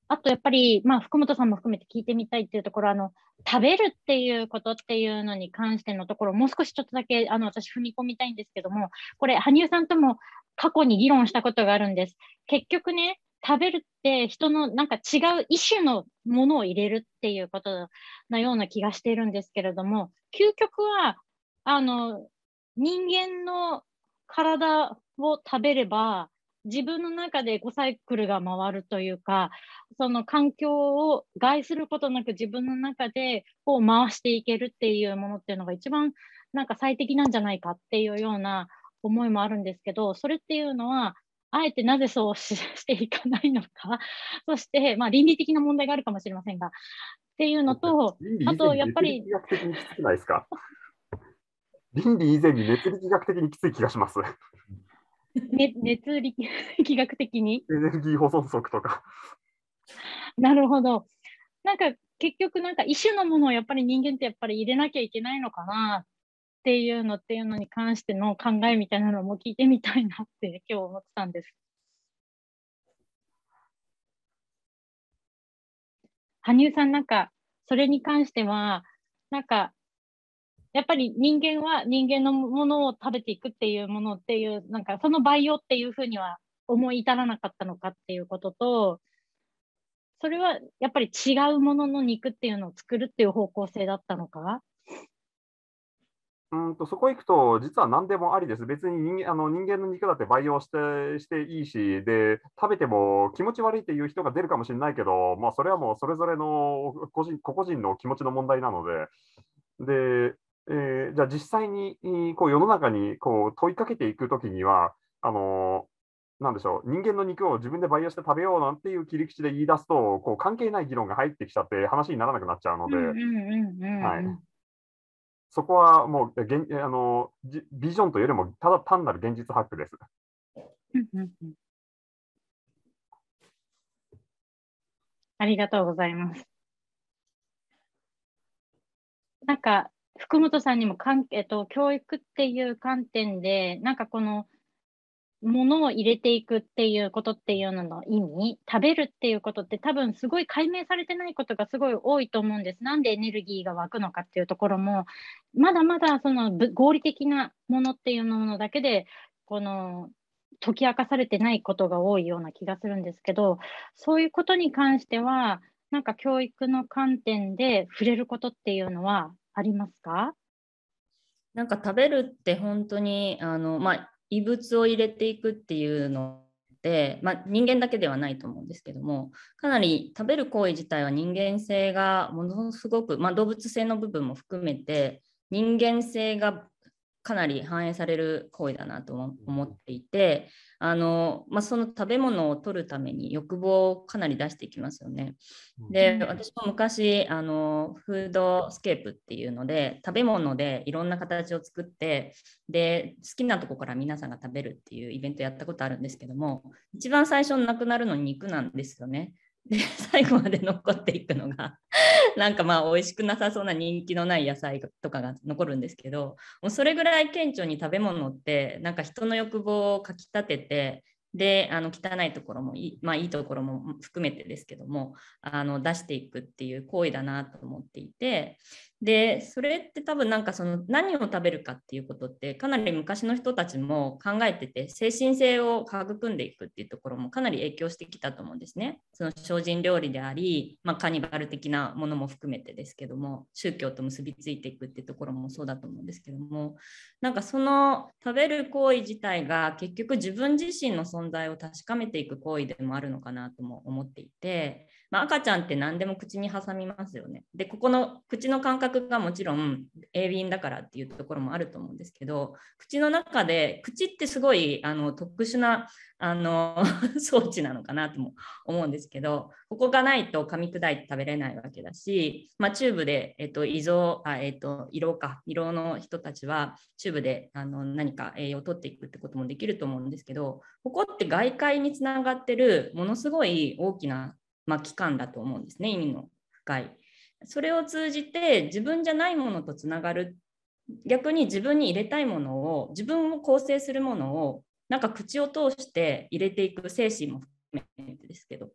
あとやっぱり、まあ、福本さんも含めて聞いてみたいっていうところ、あの、食べるっていうことっていうのに関してのところ、もう少しちょっとだけ、あの、私踏み込みたいんですけども、これ、羽生さんとも過去に議論したことがあるんです。結局ね、食べるって人のなんか違う異種のものを入れるっていうことのような気がしているんですけれども、究極は、あの、人間の体を食べれば、自分の中でエコサイクルが回るというか、その環境を害することなく自分の中でこう回していけるっていうものっていうのが一番なんか最適なんじゃないかっていうような思いもあるんですけど、それっていうのはあえてなぜそうしていかないのか、そして、まあ、倫理的な問題があるかもしれませんが、っていうのと、あとやっぱり。学的にきつくないですか？倫理以前に熱力学的にきつい気がします。ね、熱力 学的にエネルギー保存則とか。なるほど。なんか結局なんか一種のものをやっぱり人間ってやっぱり入れなきゃいけないのかなっていうのっていうのに関しての考えみたいなのも聞いてみたいなって今日思ってたんです。羽生さんなんかそれに関してはなんかやっぱり人間は人間のものを食べていくっていうものっていうなんかその培養っていうふうには思い至らなかったのかっていうこととそれはやっぱり違うものの肉っていうのを作るっていう方向性だったのか？うんとそこ行くと、実は何でもありです。別に人あの人間の肉だって培養してしていいしで、食べても気持ち悪いっていう人が出るかもしれないけど、まあ、それはもうそれぞれの個人個々人の気持ちの問題なので、でえー、じゃあ実際にこう世の中にこう問いかけていくときには、あのなんでしょう、人間の肉を自分で培養して食べようなんていう切り口で言い出すと、こう関係ない議論が入ってきちゃって話にならなくなっちゃうので。はいそこはもう現あのビジョンというよりもただ単なる現実ハックです。ありがとうございます。なんか福本さんにもかん、えっと、教育っていう観点で、なんかこのものを入れていくっていうことっていうのの意味、食べるっていうことって多分すごい解明されてないことがすごい多いと思うんです。なんでエネルギーが湧くのかっていうところも、まだまだその合理的なものっていうものだけで、この解き明かされてないことが多いような気がするんですけど、そういうことに関しては、なんか教育の観点で触れることっていうのはありますか？なんか食べるって本当にあの、まあ、異物を入れていくっていうので、まあ、人間だけではないと思うんですけどもかなり食べる行為自体は人間性がものすごく、まあ、動物性の部分も含めて人間性がかなり反映される行為だなと思っていてあの、まあ、その食べ物を取るために欲望をかなり出していきますよね。で私も昔あのフードスケープっていうので食べ物でいろんな形を作ってで好きなとこから皆さんが食べるっていうイベントやったことあるんですけども一番最初になくなるのに肉なんですよね。で 最後まで残っていくのが なんかまあ美味しくなさそうな人気のない野菜とかが残るんですけどもうそれぐらい顕著に食べ物ってなんか人の欲望をかきたててであの汚いところもいい,、まあ、いいところも含めてですけどもあの出していくっていう行為だなと思っていてでそれって多分なんかその何を食べるかっていうことってかなり昔の人たちも考えてて精神性を育んでいくっていうところもかなり影響してきたと思うんですね。その精進料理であり、まあ、カニバル的なものも含めてですけども宗教と結びついていくっていうところもそうだと思うんですけどもなんかその食べる行為自体が結局自分自身の存存在を確かめていく行為でもあるのかなとも思っていて。まあ、赤ちゃんって何でも口に挟みますよね。で、ここの口の感覚がもちろん鋭敏だからっていうところもあると思うんですけど、口の中で、口ってすごいあの特殊なあの 装置なのかなとも思うんですけど、ここがないと噛み砕いて食べれないわけだし、まあ、チューブで、えっと、胃臓あ、えっと、胃ろか、胃ろうの人たちはチューブであの何か栄養を取っていくってこともできると思うんですけど、ここって外界につながってるものすごい大きなまあ、期間だと思うんですね、意味の深い。それを通じて自分じゃないものとつながる逆に自分に入れたいものを自分を構成するものをなんか口を通して入れていく精神も含めてですけどっ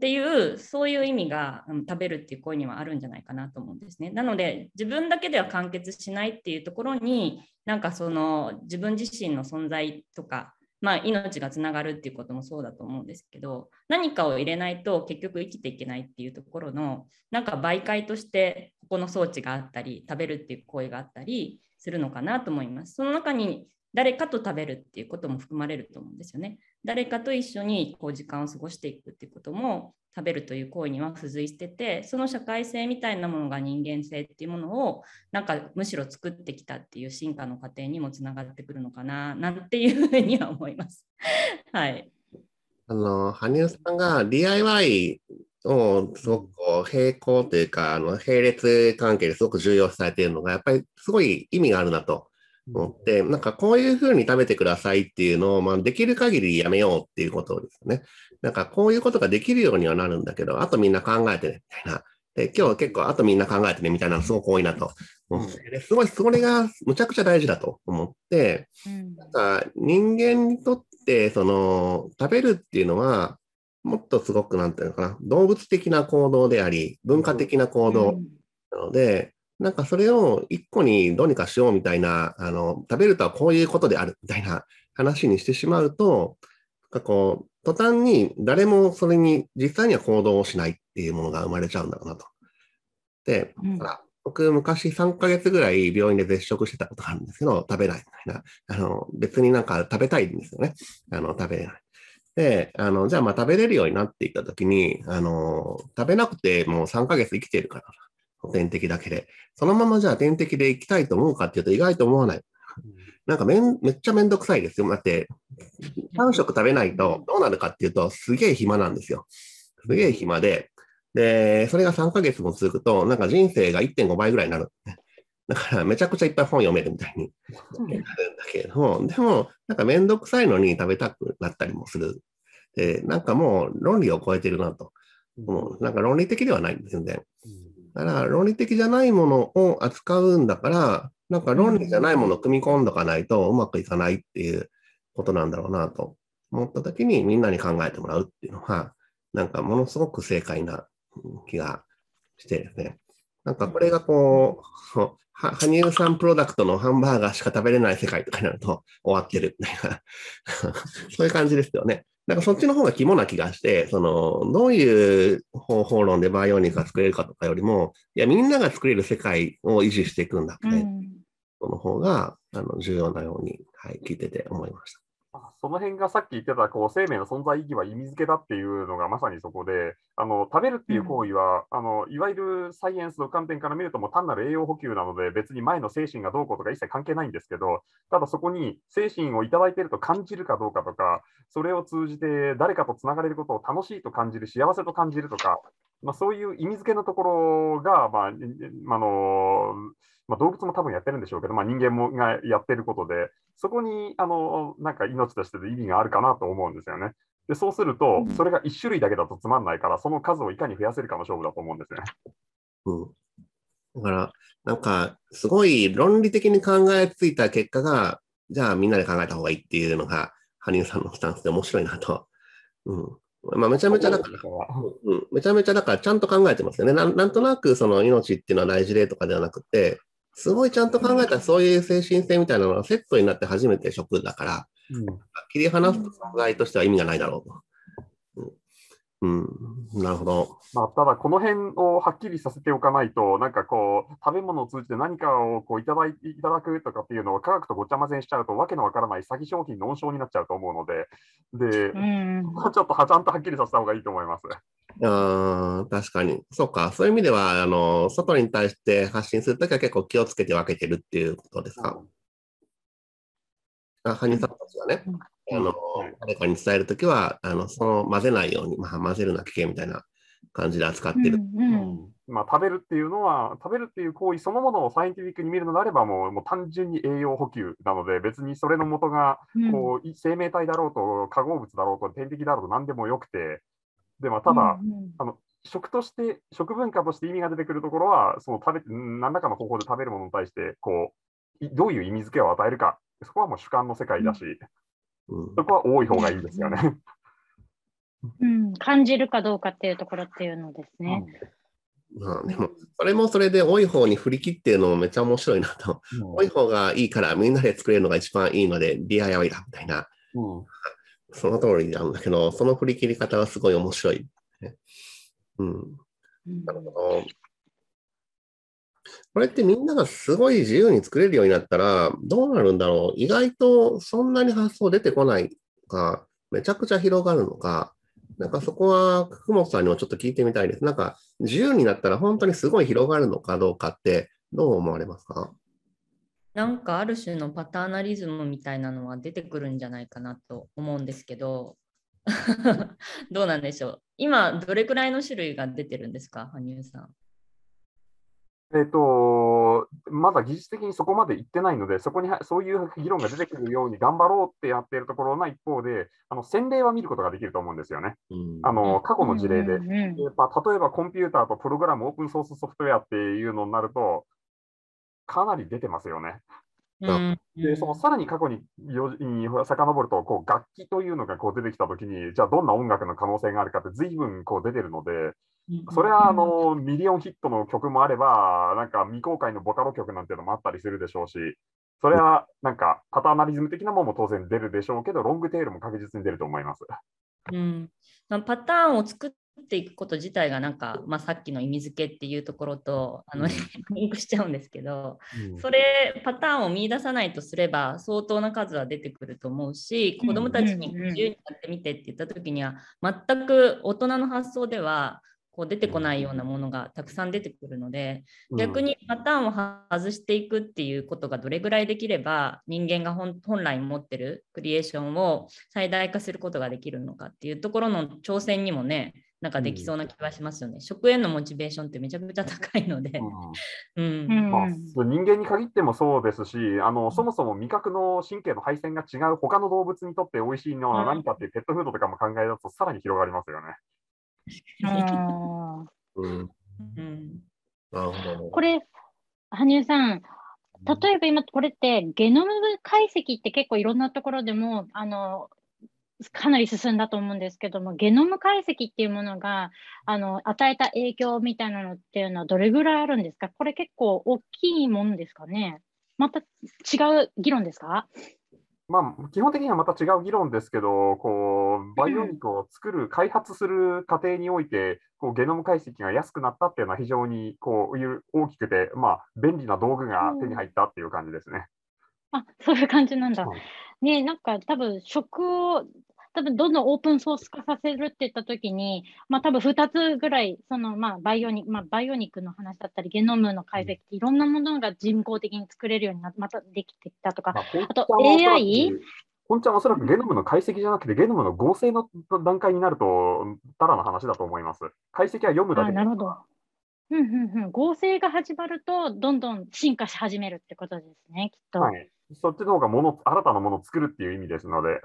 ていうそういう意味が、うん、食べるっていう声にはあるんじゃないかなと思うんですね。なので自分だけでは完結しないっていうところになんかその自分自身の存在とかまあ、命がつながるっていうこともそうだと思うんですけど何かを入れないと結局生きていけないっていうところのなんか媒介としてここの装置があったり食べるっていう行為があったりするのかなと思います。その中に誰かと食べるっていうことも含まれると思うんですよね。誰かと一緒にこう時間を過ごしていくっていうことも食べるという行為には付随しててその社会性みたいなものが人間性っていうものをなんかむしろ作ってきたっていう進化の過程にもつながってくるのかななんていうふうには思います。はい。あの羽生さんが DIY をすごくこう並行というかあの並列関係ですごく重要視されているのがやっぱりすごい意味があるなと思って、なんかこういうふうに食べてくださいっていうのを、まあ、できる限りやめようっていうことですね。なんかこういうことができるようにはなるんだけど、あとみんな考えてね、みたいな。で、今日結構、あとみんな考えてね、みたいなのすごく多いなと思って、すごい、それがむちゃくちゃ大事だと思って、なんか人間にとって、その、食べるっていうのは、もっとすごく、なんていうのかな、動物的な行動であり、文化的な行動なので、なんかそれを一個にどうにかしようみたいな、あの、食べるとはこういうことであるみたいな話にしてしまうと、なんかこう、途端に誰もそれに実際には行動をしないっていうものが生まれちゃうんだろうなと。で、うん、僕昔3ヶ月ぐらい病院で絶食してたことがあるんですけど、食べないみたいな。あの、別になんか食べたいんですよね。あの、食べれない。で、あの、じゃあまあ食べれるようになっていったときに、あの、食べなくてもう3ヶ月生きてるから、点滴だけで。そのままじゃあ点滴で行きたいと思うかっていうと意外と思わない。なんかめんめっちゃめんどくさいですよ。だって、3食食べないとどうなるかっていうと、すげえ暇なんですよ。すげえ暇で、で、それが3ヶ月も続くと、なんか人生が1.5倍ぐらいになる。だからめちゃくちゃいっぱい本読めるみたいになるんだけども、でも、なんかめんどくさいのに食べたくなったりもする。で、なんかもう論理を超えてるなと。もうなんか論理的ではないんです、全然。だから論理的じゃないものを扱うんだから、なんか論理じゃないものを組み込んどかないとうまくいかないっていうことなんだろうなと思った時にみんなに考えてもらうっていうのは、なんかものすごく正解な気がしてですね。なんかこれがこう、羽生さんプロダクトのハンバーガーしか食べれない世界とかになると終わってるみたいな そういう感じですよね。なんかそっちの方が肝な気がして、その、どういう方法論でバイオニックが作れるかとかよりも、いや、みんなが作れる世界を維持していくんだって、うんこの方があの重要なように、はい、聞いてて思いました。その辺がさっき言ってたこう生命の存在意義は意味付けだっていうのがまさにそこで、あの食べるっていう行為は、うん、あのいわゆるサイエンスの観点から見るともう単なる栄養補給なので別に前の精神がどうこうとか一切関係ないんですけど、ただそこに精神をいただいていると感じるかどうかとか、それを通じて誰かとつながれることを楽しいと感じる、幸せと感じるとか、まあ、そういう意味付けのところが、まあ、あのまあ、動物も多分やってるんでしょうけど、まあ、人間もがやってることで、そこにあのなんか命としての意味があるかなと思うんですよね。でそうすると、それが1種類だけだとつまんないから、その数をいかに増やせるかの勝負だと思うんですね。うん、だから、なんか、すごい論理的に考えついた結果が、じゃあみんなで考えた方がいいっていうのが、羽生さんのスタンスで面白いなと。うん。まあ、めちゃめちゃだから、うん、めちゃめちゃだからちゃんと考えてますよね。ななんとなくその命っていうのは大事でとかではなくて、すごいちゃんと考えたらそういう精神性みたいなのがセットになって初めて食だから、うん、切り離す存在としては意味がないだろうと。うん、なるほど。まあ、ただ、この辺をはっきりさせておかないと、なんかこう、食べ物を通じて何かをこういただいいただくとかっていうのを科学とごちゃ混ぜにしちゃうと、わけのわからない詐欺商品の温床になっちゃうと思うので、で、うん、ちょっとはちゃんとはっきりさせた方がいいと思います。あ確かに。そうか。そういう意味では、あの、外に対して発信するときは結構気をつけて分けてるっていうことですか？うん、あ、羽生さんたちはね。うんあの、誰かに伝えるときは、あの、その混ぜないように、まあ、混ぜるな危険みたいな感じで扱ってる。うんうん。まあ、食べるっていうのは、食べるっていう行為そのものをサイエンティフィックに見るのであれば、もうもう単純に栄養補給なので、別にそれの元がこう、うん、生命体だろうと、化合物だろうと、天敵だろうと、何でもよくて、でまあ、ただ、うんうん、あの食として、食文化として意味が出てくるところは、その食べて、何らかの方法で食べるものに対して、こう、いどういう意味付けを与えるか、そこはもう主観の世界だし、うんそこは多い方がいいですよね。うん、感じるかどうかっていうところっていうのですね。まあ、でも、それもそれで多い方に振り切ってるのもめっちゃ面白いなと。うん多い方がいいからみんなで作れるのが一番いいので DIY だみたいな、うんその通りなんだけど、その振り切り方はすごい面白い。ねうん。うんなるほど。これってみんながすごい自由に作れるようになったら、どうなるんだろう意外とそんなに発想出てこないか、めちゃくちゃ広がるのか、なんかそこは福本さんにもちょっと聞いてみたいです。なんか自由になったら本当にすごい広がるのかどうかってどう思われますか？なんかある種のパターナリズムみたいなのは出てくるんじゃないかなと思うんですけど、どうなんでしょう。今、どれくらいの種類が出てるんですか、羽生さん？えっと、まだ技術的にそこまで行ってないので、そこにはそういう議論が出てくるように頑張ろうってやっているところの一方で、あの先例は見ることができると思うんですよね。うんあの過去の事例で。例えばコンピューターとプログラム、オープンソースソフトウェアっていうのになると、かなり出てますよね。あで、そのさらに過去によに遡ると、こう楽器というのがこう出てきたときに、じゃあどんな音楽の可能性があるかって随分こう出てるので、それはあのミリオンヒットの曲もあれば、なんか未公開のボカロ曲なんていうのもあったりするでしょうし、それはなんかパターナリズム的なものも当然出るでしょうけど、ロングテールも確実に出ると思います。うん、まあパターンを作っていくこと自体がなんか、まあ、さっきの意味付けっていうところとあのうん。リンクしちゃうんですけど、それパターンを見出さないとすれば相当な数は出てくると思うし子どもたちにうんうんうん。自由にやってみてって言った時には全く大人の発想ではこう出てこないようなものがたくさん出てくるので逆にパターンを外していくっていうことがどれぐらいできれば人間が本本来持ってるクリエーションを最大化することができるのかっていうところの挑戦にもねなんかできそうな気がしますよね。食へのモチベーションってめちゃくちゃ高いので。うんうんうんまあ、人間に限ってもそうですし、あのそもそも味覚の神経の配線が違う他の動物にとって美味しいのは何かっていうペットフードとかも考え出すとさらに広がりますよね。あうん、うん。なるほど。これ、羽生さん、例えば今これってゲノム解析って結構いろんなところでもあのかなり進んだと思うんですけどもゲノム解析っていうものがあの与えた影響みたいなのっていうのはどれぐらいあるんですか？これ結構大きいもんですかね？また違う議論ですか？まあ、基本的にはまた違う議論ですけど、こうバイオ肉を作る、開発する過程において、こうゲノム解析が安くなったっていうのは非常にこういう大きくて、まあ、便利な道具が手に入ったっていう感じですね。あそういう感じなんだ。はいねなんか多分食を多分どんどんオープンソース化させるって言ったときに、まあ多分2つぐらい、そのまあバイオニまあ、バイオ肉の話だったり、ゲノムの解析っていろんなものが人工的に作れるようになまたできてきたとか、まあ、本あと AI？本ちゃんはおそらくゲノムの解析じゃなくて、ゲノムの合成の段階になると、ただの話だと思います。解析は読むだけなるほど。うんうんうん、合成が始まると、どんどん進化し始めるってことですね、きっと。はい、そっちの方がもの新たなものを作るっていう意味ですので、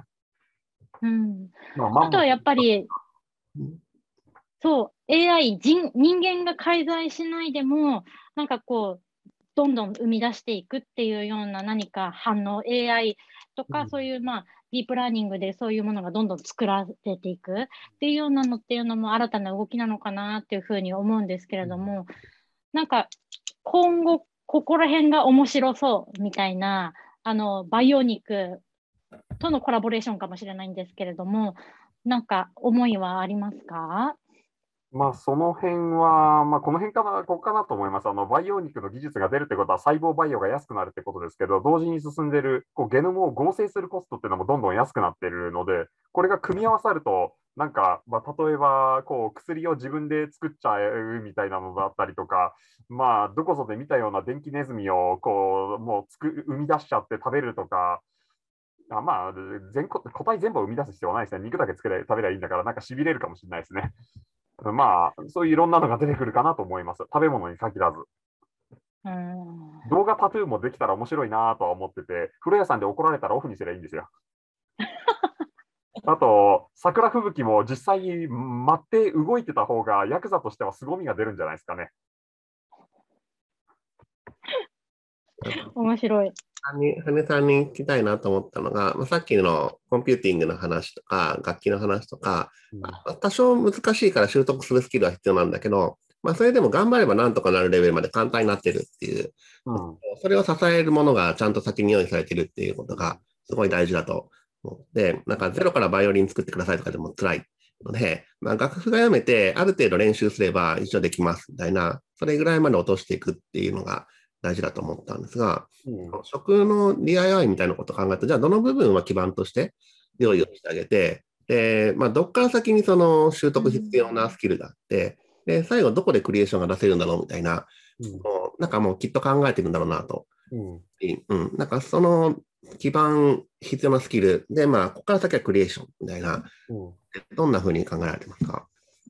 うん、まあ、あとはやっぱりうん、そう、AI 人、人間が介在しないでも、なんかこう、どんどん生み出していくっていうような何か反応、AI とか、うん。そういう、まあ、ディープラーニングでそういうものがどんどん作られていくっていうようなのっていうのも新たな動きなのかなっていうふうに思うんですけれども、なんか今後、ここら辺が面白そうみたいな、あの、バイオニクとのコラボレーションかもしれないんですけれども、なんか思いはありますか？まあ、その辺は、まあ、この辺かな、ここかなと思います。あの、培養肉の技術が出るってことは、細胞培養が安くなるってことですけど、同時に進んでる、こう、ゲノムを合成するコストっていうのもどんどん安くなってるので、これが組み合わさると、なんか、まあ、例えば、こう、薬を自分で作っちゃうみたいなのだったりとか、まあ、どこぞで見たような電気ネズミを、こう、もうつく、生み出しちゃって食べるとか、あまあ、全個個体全部を生み出す必要はないですね。肉だけ作れ食べればいいんだから、なんかしびれるかもしれないですね。まあ、そういういろんなのが出てくるかなと思います。食べ物に限らず。うん動画タトゥーもできたら面白いなとは思ってて、風呂屋さんで怒られたらオフにすればいいんですよ。あと、桜吹雪も実際に舞って動いてた方が、ヤクザとしては凄みが出るんじゃないですかね。面白い。羽根さんに聞きたいなと思ったのが、まあ、さっきのコンピューティングの話とか、楽器の話とか、まあ多少難しいから習得するスキルは必要なんだけど、まあ、それでも頑張ればなんとかなるレベルまで簡単になってるっていう、うん。それを支えるものがちゃんと先に用意されてるっていうことがすごい大事だと思って、なんかゼロからバイオリン作ってくださいとかでも辛いので、まあ、楽譜が読めてある程度練習すれば一応できますみたいな、それぐらいまで落としていくっていうのが大事だと思ったんですが、うん。食の DIY みたいなことを考えると、じゃあどの部分は基盤として用意をしてあげて、で、まあ、どっから先にその習得必要なスキルがあって、で、最後どこでクリエーションが出せるんだろうみたいな、もうなんかもうきっと考えてるんだろうなと。うん。うん。なんかその基盤必要なスキルで、まあ、ここから先はクリエーションみたいな、うん。どんな風に考えられてますか？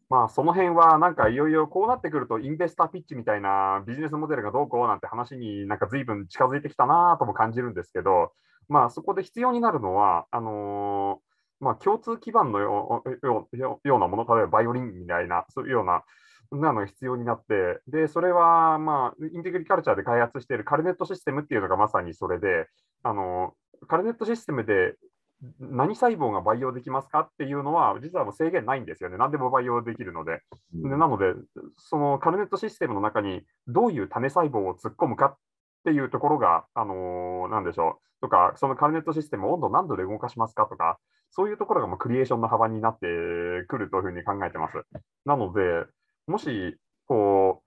まあ、その辺は、なんかいよいよこうなってくると、インベスターピッチみたいなビジネスモデルがどうこうなんて話になんか随分近づいてきたなとも感じるんですけど、まあ、そこで必要になるのは、あのーまあ、共通基盤のようなもの、例えばバイオリンみたいな、そういうような、なのが必要になって、で、それは、まあ、インテグリカルチャーで開発しているカルネットシステムっていうのがまさにそれで、あのカルネットシステムで何細胞が培養できますかっていうのは、実はもう制限ないんですよね。何でも培養できるので。でなので、そのカルネットシステムの中にどういう種細胞を突っ込むかっていうところが、あのーなんでしょう。とか、そのカルネットシステムを温度何度で動かしますかとか、そういうところがもうクリエーションの幅になってくるというふうに考えてます。なので、もし、こ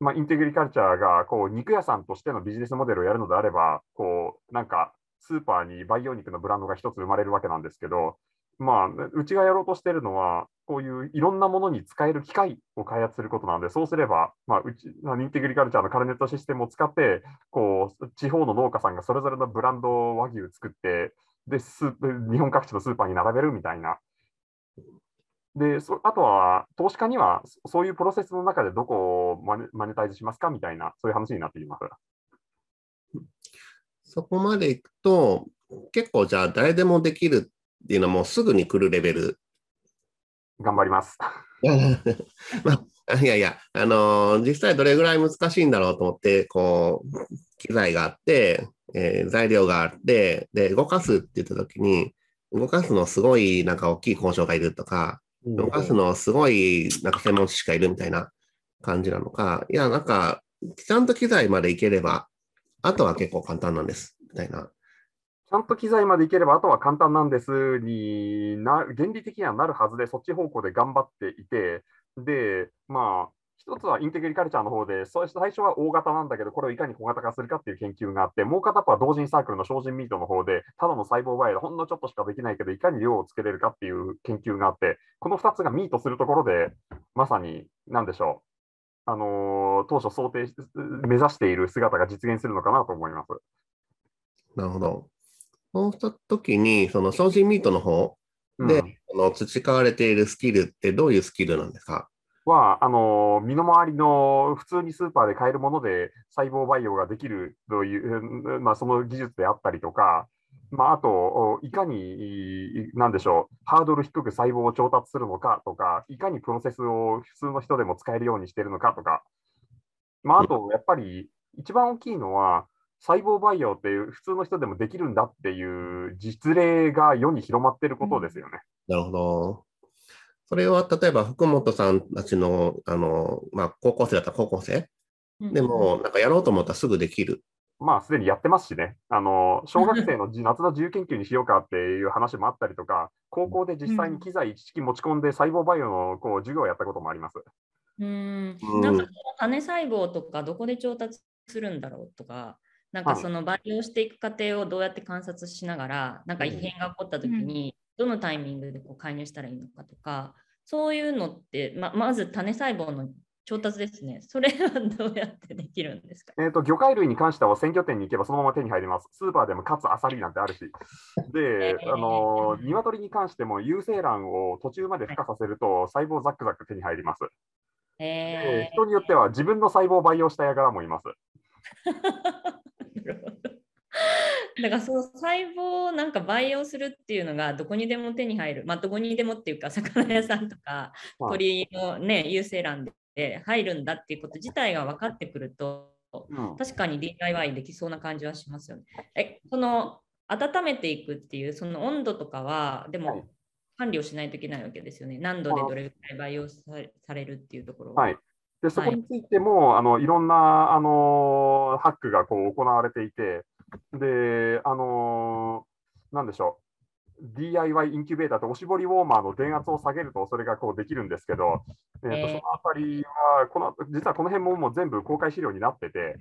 う、まあ、インテグリカルチャーがこう肉屋さんとしてのビジネスモデルをやるのであれば、こうなんかスーパーに培養肉のブランドが一つ生まれるわけなんですけど、まあ、うちがやろうとしているのは、こういういろんなものに使える機械を開発することなので、そうすれば、まあ、うちまあインテグリカルチャーのカルネットシステムを使って、こう地方の農家さんがそれぞれのブランド和牛を作って、で日本各地のスーパーに並べるみたいな。であとは、投資家にはそそういうプロセスの中でどこをマネマネタイズしますかみたいな、そういう話になっています。そこまでいくと、結構じゃあ誰でもできるっていうのはもうすぐに来るレベル。頑張ります。まあ、いやいや、あのー実際どれぐらい難しいんだろうと思って、こう、機材があって、えー材料があって、で、動かすって言ったときに、動かすのすごいなんか大きい交渉がいるとか、動かすのすごいなんか専門知識がいるみたいな感じなのか、いや、なんか、ちゃんと機材までいければ、あとは結構簡単なんです、みたいな。ちゃんと機材までいければ、あとは簡単なんですにな、原理的にはなるはずで、そっち方向で頑張っていて、で、まあ、一つはインテグリカルチャーの方で、最初は大型なんだけど、これをいかに小型化するかっていう研究があって、もう片っぽは同人サークルの精進ミートの方で、ただの細胞培養でほんのちょっとしかできないけど、いかに量をつけれるかっていう研究があって、この2つがミートするところで、まさに、なんでしょう、あのー当初想定し、目指している姿が実現するのかなと思います。なるほど。そうしたときに、その精進ミートの方で、うんその培われているスキルってどういうスキルなんですか？は、あの身の回りの普通にスーパーで買えるもので細胞培養ができるという、うんまあ、その技術であったりとか、まあ、あと、おいかに、なんでしょう、ハードル低く細胞を調達するのかとか、いかにプロセスを普通の人でも使えるようにしているのかとか、まあ、あと、やっぱり一番大きいのは、細胞培養っていう普通の人でもできるんだっていう実例が世に広まっていることですよね。なるほど。それは例えば福本さんたちの、あの、まあ、高校生だったら高校生でも、なんかやろうと思ったらすぐできる。まあ、すでにやってますしね、あの小学生のじ夏の自由研究にしようかっていう話もあったりとか、高校で実際に機材一式持ち込んで細胞培養のこう授業をやったこともあります。うん。うんなんか種細胞とかどこで調達するんだろうとか、なんかはい。その培養していく過程をどうやって観察しながら、なんか異変が起こった時にどのタイミングでこう介入したらいいのかとか、そういうのって、ままず種細胞の調達ですね。それはどうやってできるんですか？えー、と魚介類に関しては鮮魚店に行けばそのまま手に入ります。スーパーでもカツ、アサリなんてあるし。で、あのー鶏に関しても有精卵を途中まで孵化させると細胞ザックザック手に入ります。でえ人によっては自分の細胞を培養した輩もいます。だからその細胞をなんか培養するっていうのがどこにでも手に入る、まあ、どこにでもっていうか魚屋さんとか鳥のね有精卵で入るんだっていうこと自体が分かってくると、うん、確かに DIY できそうな感じはしますよね。えその温めていくっていうその温度とかはでも管理をしないといけないわけですよね。何度でどれくらい培養されるっていうところはい。でそこについても、はい、あのいろんなあのハックがこう行われていて、で、あのー、なんでしょう。DIY インキュベーターとおしぼりウォーマーの電圧を下げるとそれがこうできるんですけど、えーと、そのあたりはこの、実はこの辺ももう全部公開資料になってて、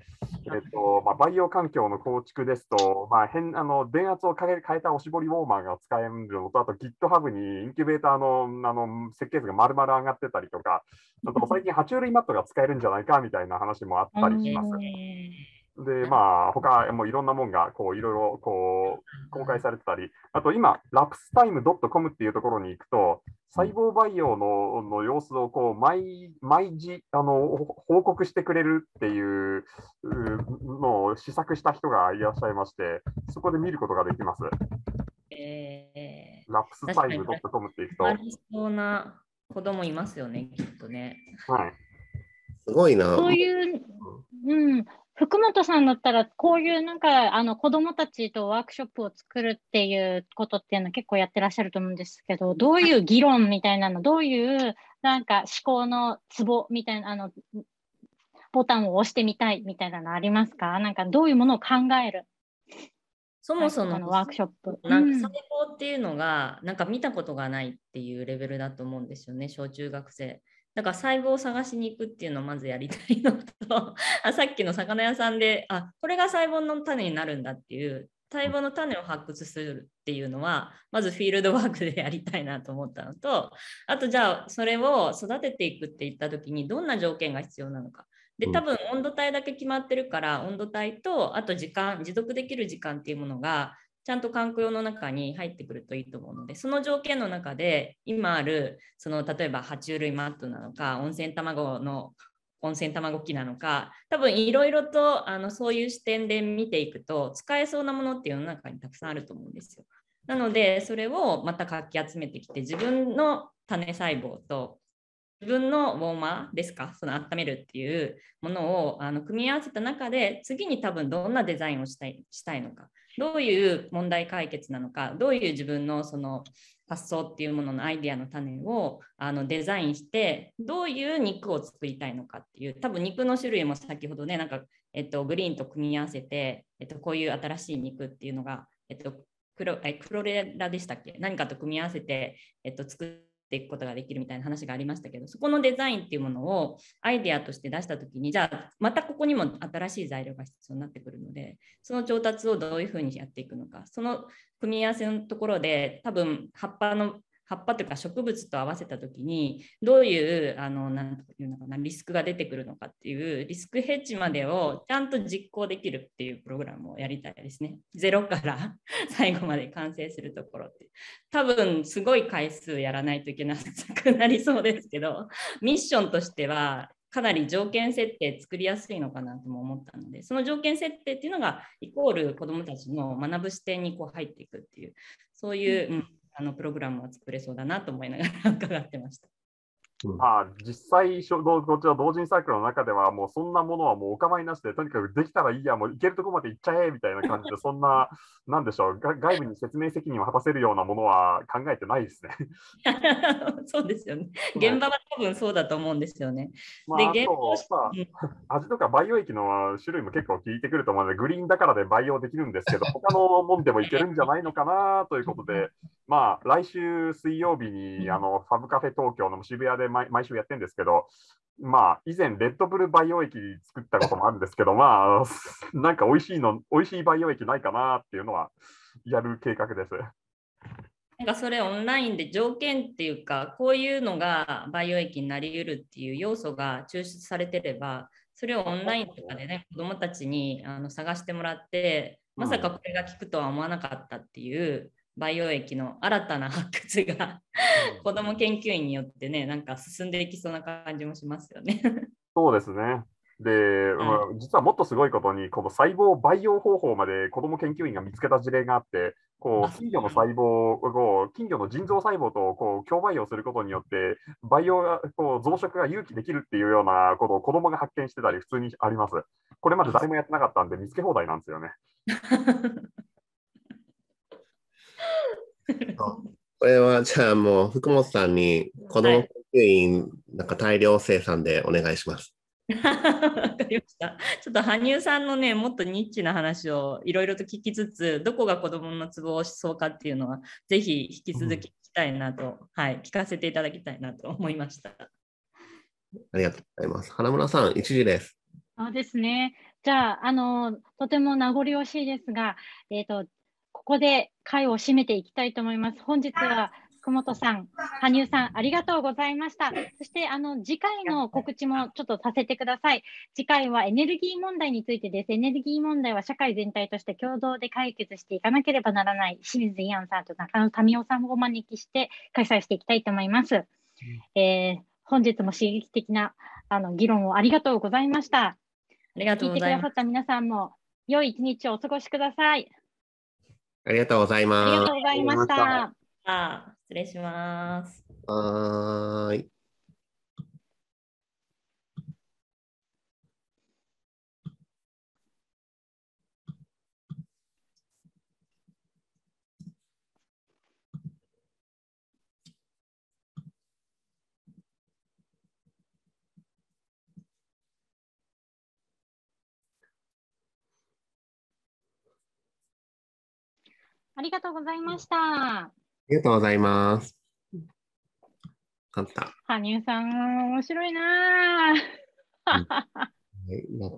えーとまあ、培養環境の構築ですと、まあ、変あの電圧を変え変えたおしぼりウォーマーが使えるのと、あと GitHub にインキュベーターのあの設計図が丸々上がってたりとか、あと最近、爬虫類マットが使えるんじゃないかみたいな話もあったりします。で、まあ、他もいろんなもんが、こう、いろいろ、こう、公開されてたり、あと今、lapstime.com っていうところに行くと、細胞培養のの様子をこう毎毎時あの報告してくれるっていうのを試作した人がいらっしゃいまして、そこで見ることができます。えー、ラプスタイム .com っていくと。ありそうな子供いますよね、きっとね。はい。すごいな。そういう、うん、福本さんだったら、こういうなんか、あの、子供たちとワークショップを作るっていうことっていうのは結構やってらっしゃると思うんですけど、どういう議論みたいなの、どういうなんか思考のツボみたいな、あの、ボタンを押してみたいみたいなのありますか？なんかどういうものを考える？そもそものワークショップ。なんか細胞っていうのが、なんか見たことがないっていうレベルだと思うんですよね、小中学生。だから細胞を探しに行くっていうのをまずやりたいのと あさっきの魚屋さんであこれが細胞の種になるんだっていう細胞の種を発掘するっていうのはまずフィールドワークでやりたいなと思ったのとあとじゃあそれを育てていくって言った時にどんな条件が必要なのか。で多分温度帯だけ決まってるから温度帯とあと時間持続できる時間っていうものがちゃんと環境の中に入ってくるといいと思うので、その条件の中で、今ある、その例えば爬虫類マットなのか、温泉卵の温泉卵機なのか、多分いろいろとあのそういう視点で見ていくと、使えそうなものっていうの中にたくさんあると思うんですよ。なので、それをまたかき集めてきて、自分の種細胞と自分のウォーマーですか、その温めるっていうものをあの組み合わせた中で、次に多分どんなデザインをしたいしたいのか。どういう問題解決なのかどういう自分のその発想っていうもののアイディアの種をあのデザインしてどういう肉を作りたいのかっていう多分肉の種類も先ほどねなんか、えっと、グリーンと組み合わせて、えっと、こういう新しい肉っていうのが、えっと、クロえクロレラでしたっけ？何かと組み合わせて、えっと、作っていくことができるみたいな話がありましたけどそこのデザインっていうものをアイデアとして出した時にじゃあまたここにも新しい材料が必要になってくるのでその調達をどういうふうにやっていくのかその組み合わせのところで多分葉っぱの葉っぱとか植物と合わせた時にどういうあのなんていうのかなリスクが出てくるのかっていうリスクヘッジまでをちゃんと実行できるっていうプログラムをやりたいですね。ゼロから 最後まで完成するところって多分すごい回数やらないといけなくなりそうですけどミッションとしてはかなり条件設定作りやすいのかなとも思ったのでその条件設定っていうのがイコール子どもたちの学ぶ視点にこう入っていくっていうそういう、うん、あのプログラムは作れそうだなと思いながら伺ってました。まあ、実際、こちら同人サークルの中では、もうそんなものはもうお構いなしで、とにかくできたらいいや、もう行けるとこまで行っちゃえみたいな感じで、そんな、なんでしょう、外部に説明責任を果たせるようなものは考えてないですね。そうですよね。現場は多分そうだと思うんですよね。まあ、で、現場味とか培養液の種類も結構効いてくると思うので、グリーンだからで培養できるんですけど、他のもんでもいけるんじゃないのかなということで、まあ、来週水曜日に、あの、ファブカフェ東京の渋谷で毎毎週やってるんですけど、まあ、以前、レッドブル培養液作ったこともあるんですけど、まあ、なんか美味しいの、美味しい培養液ないかなっていうのは、やる計画です。なんかそれオンラインで条件っていうか、こういうのが培養液になりうるっていう要素が抽出されてれば、それをオンラインとかでね、子どもたちにあの探してもらって、まさかこれが効くとは思わなかったっていう培養液の新たな発掘が子ども研究員によってねなんか進んでいきそうな感じもしますよねそうですね。で、まあ実はもっとすごいことに、この細胞培養方法まで子ども研究員が見つけた事例があって、こあう金魚の細胞を、金魚の腎臓細胞とこう共培養することによって、培養がこう増殖が有機できるっていうようなことを子どもが発見してたり、普通にあります。これまで誰もやってなかったんで、見つけ放題なんですよね。これはじゃあもう福本さんに子ども研究員なんか大量生産でお願いします。わかりました。ちょっと羽生さんのね、もっとニッチな話をいろいろと聞きつつ、どこが子どものツボをしそうかっていうのは、ぜひ引き続き聞きたいなと、はい、聞かせていただきたいなと思いました。ありがとうございます。花村さん、1時です。そうですね。じゃあ、あの、とても名残惜しいですが、えっ、と、ここで会を締めていきたいと思います。本日は福本さん、羽生さん、ありがとうございました。そして、あの、次回の告知もちょっとさせてください。次回はエネルギー問題についてです。エネルギー問題は社会全体として共同で解決していかなければならない清水イアンさんと中野民夫さんをお招きして開催していきたいと思います。えー本日も刺激的なあの議論をありがとうございました。ありがとう聞いてくございます。ださった皆さんも良い一日をお過ごしください。ありがとうございありまがとうございましありがとうございまた。あ失礼します。す。はーい。ありがとうございました。ありがとうございます。簡単。羽生さん、面白いなぁ。はい、なんか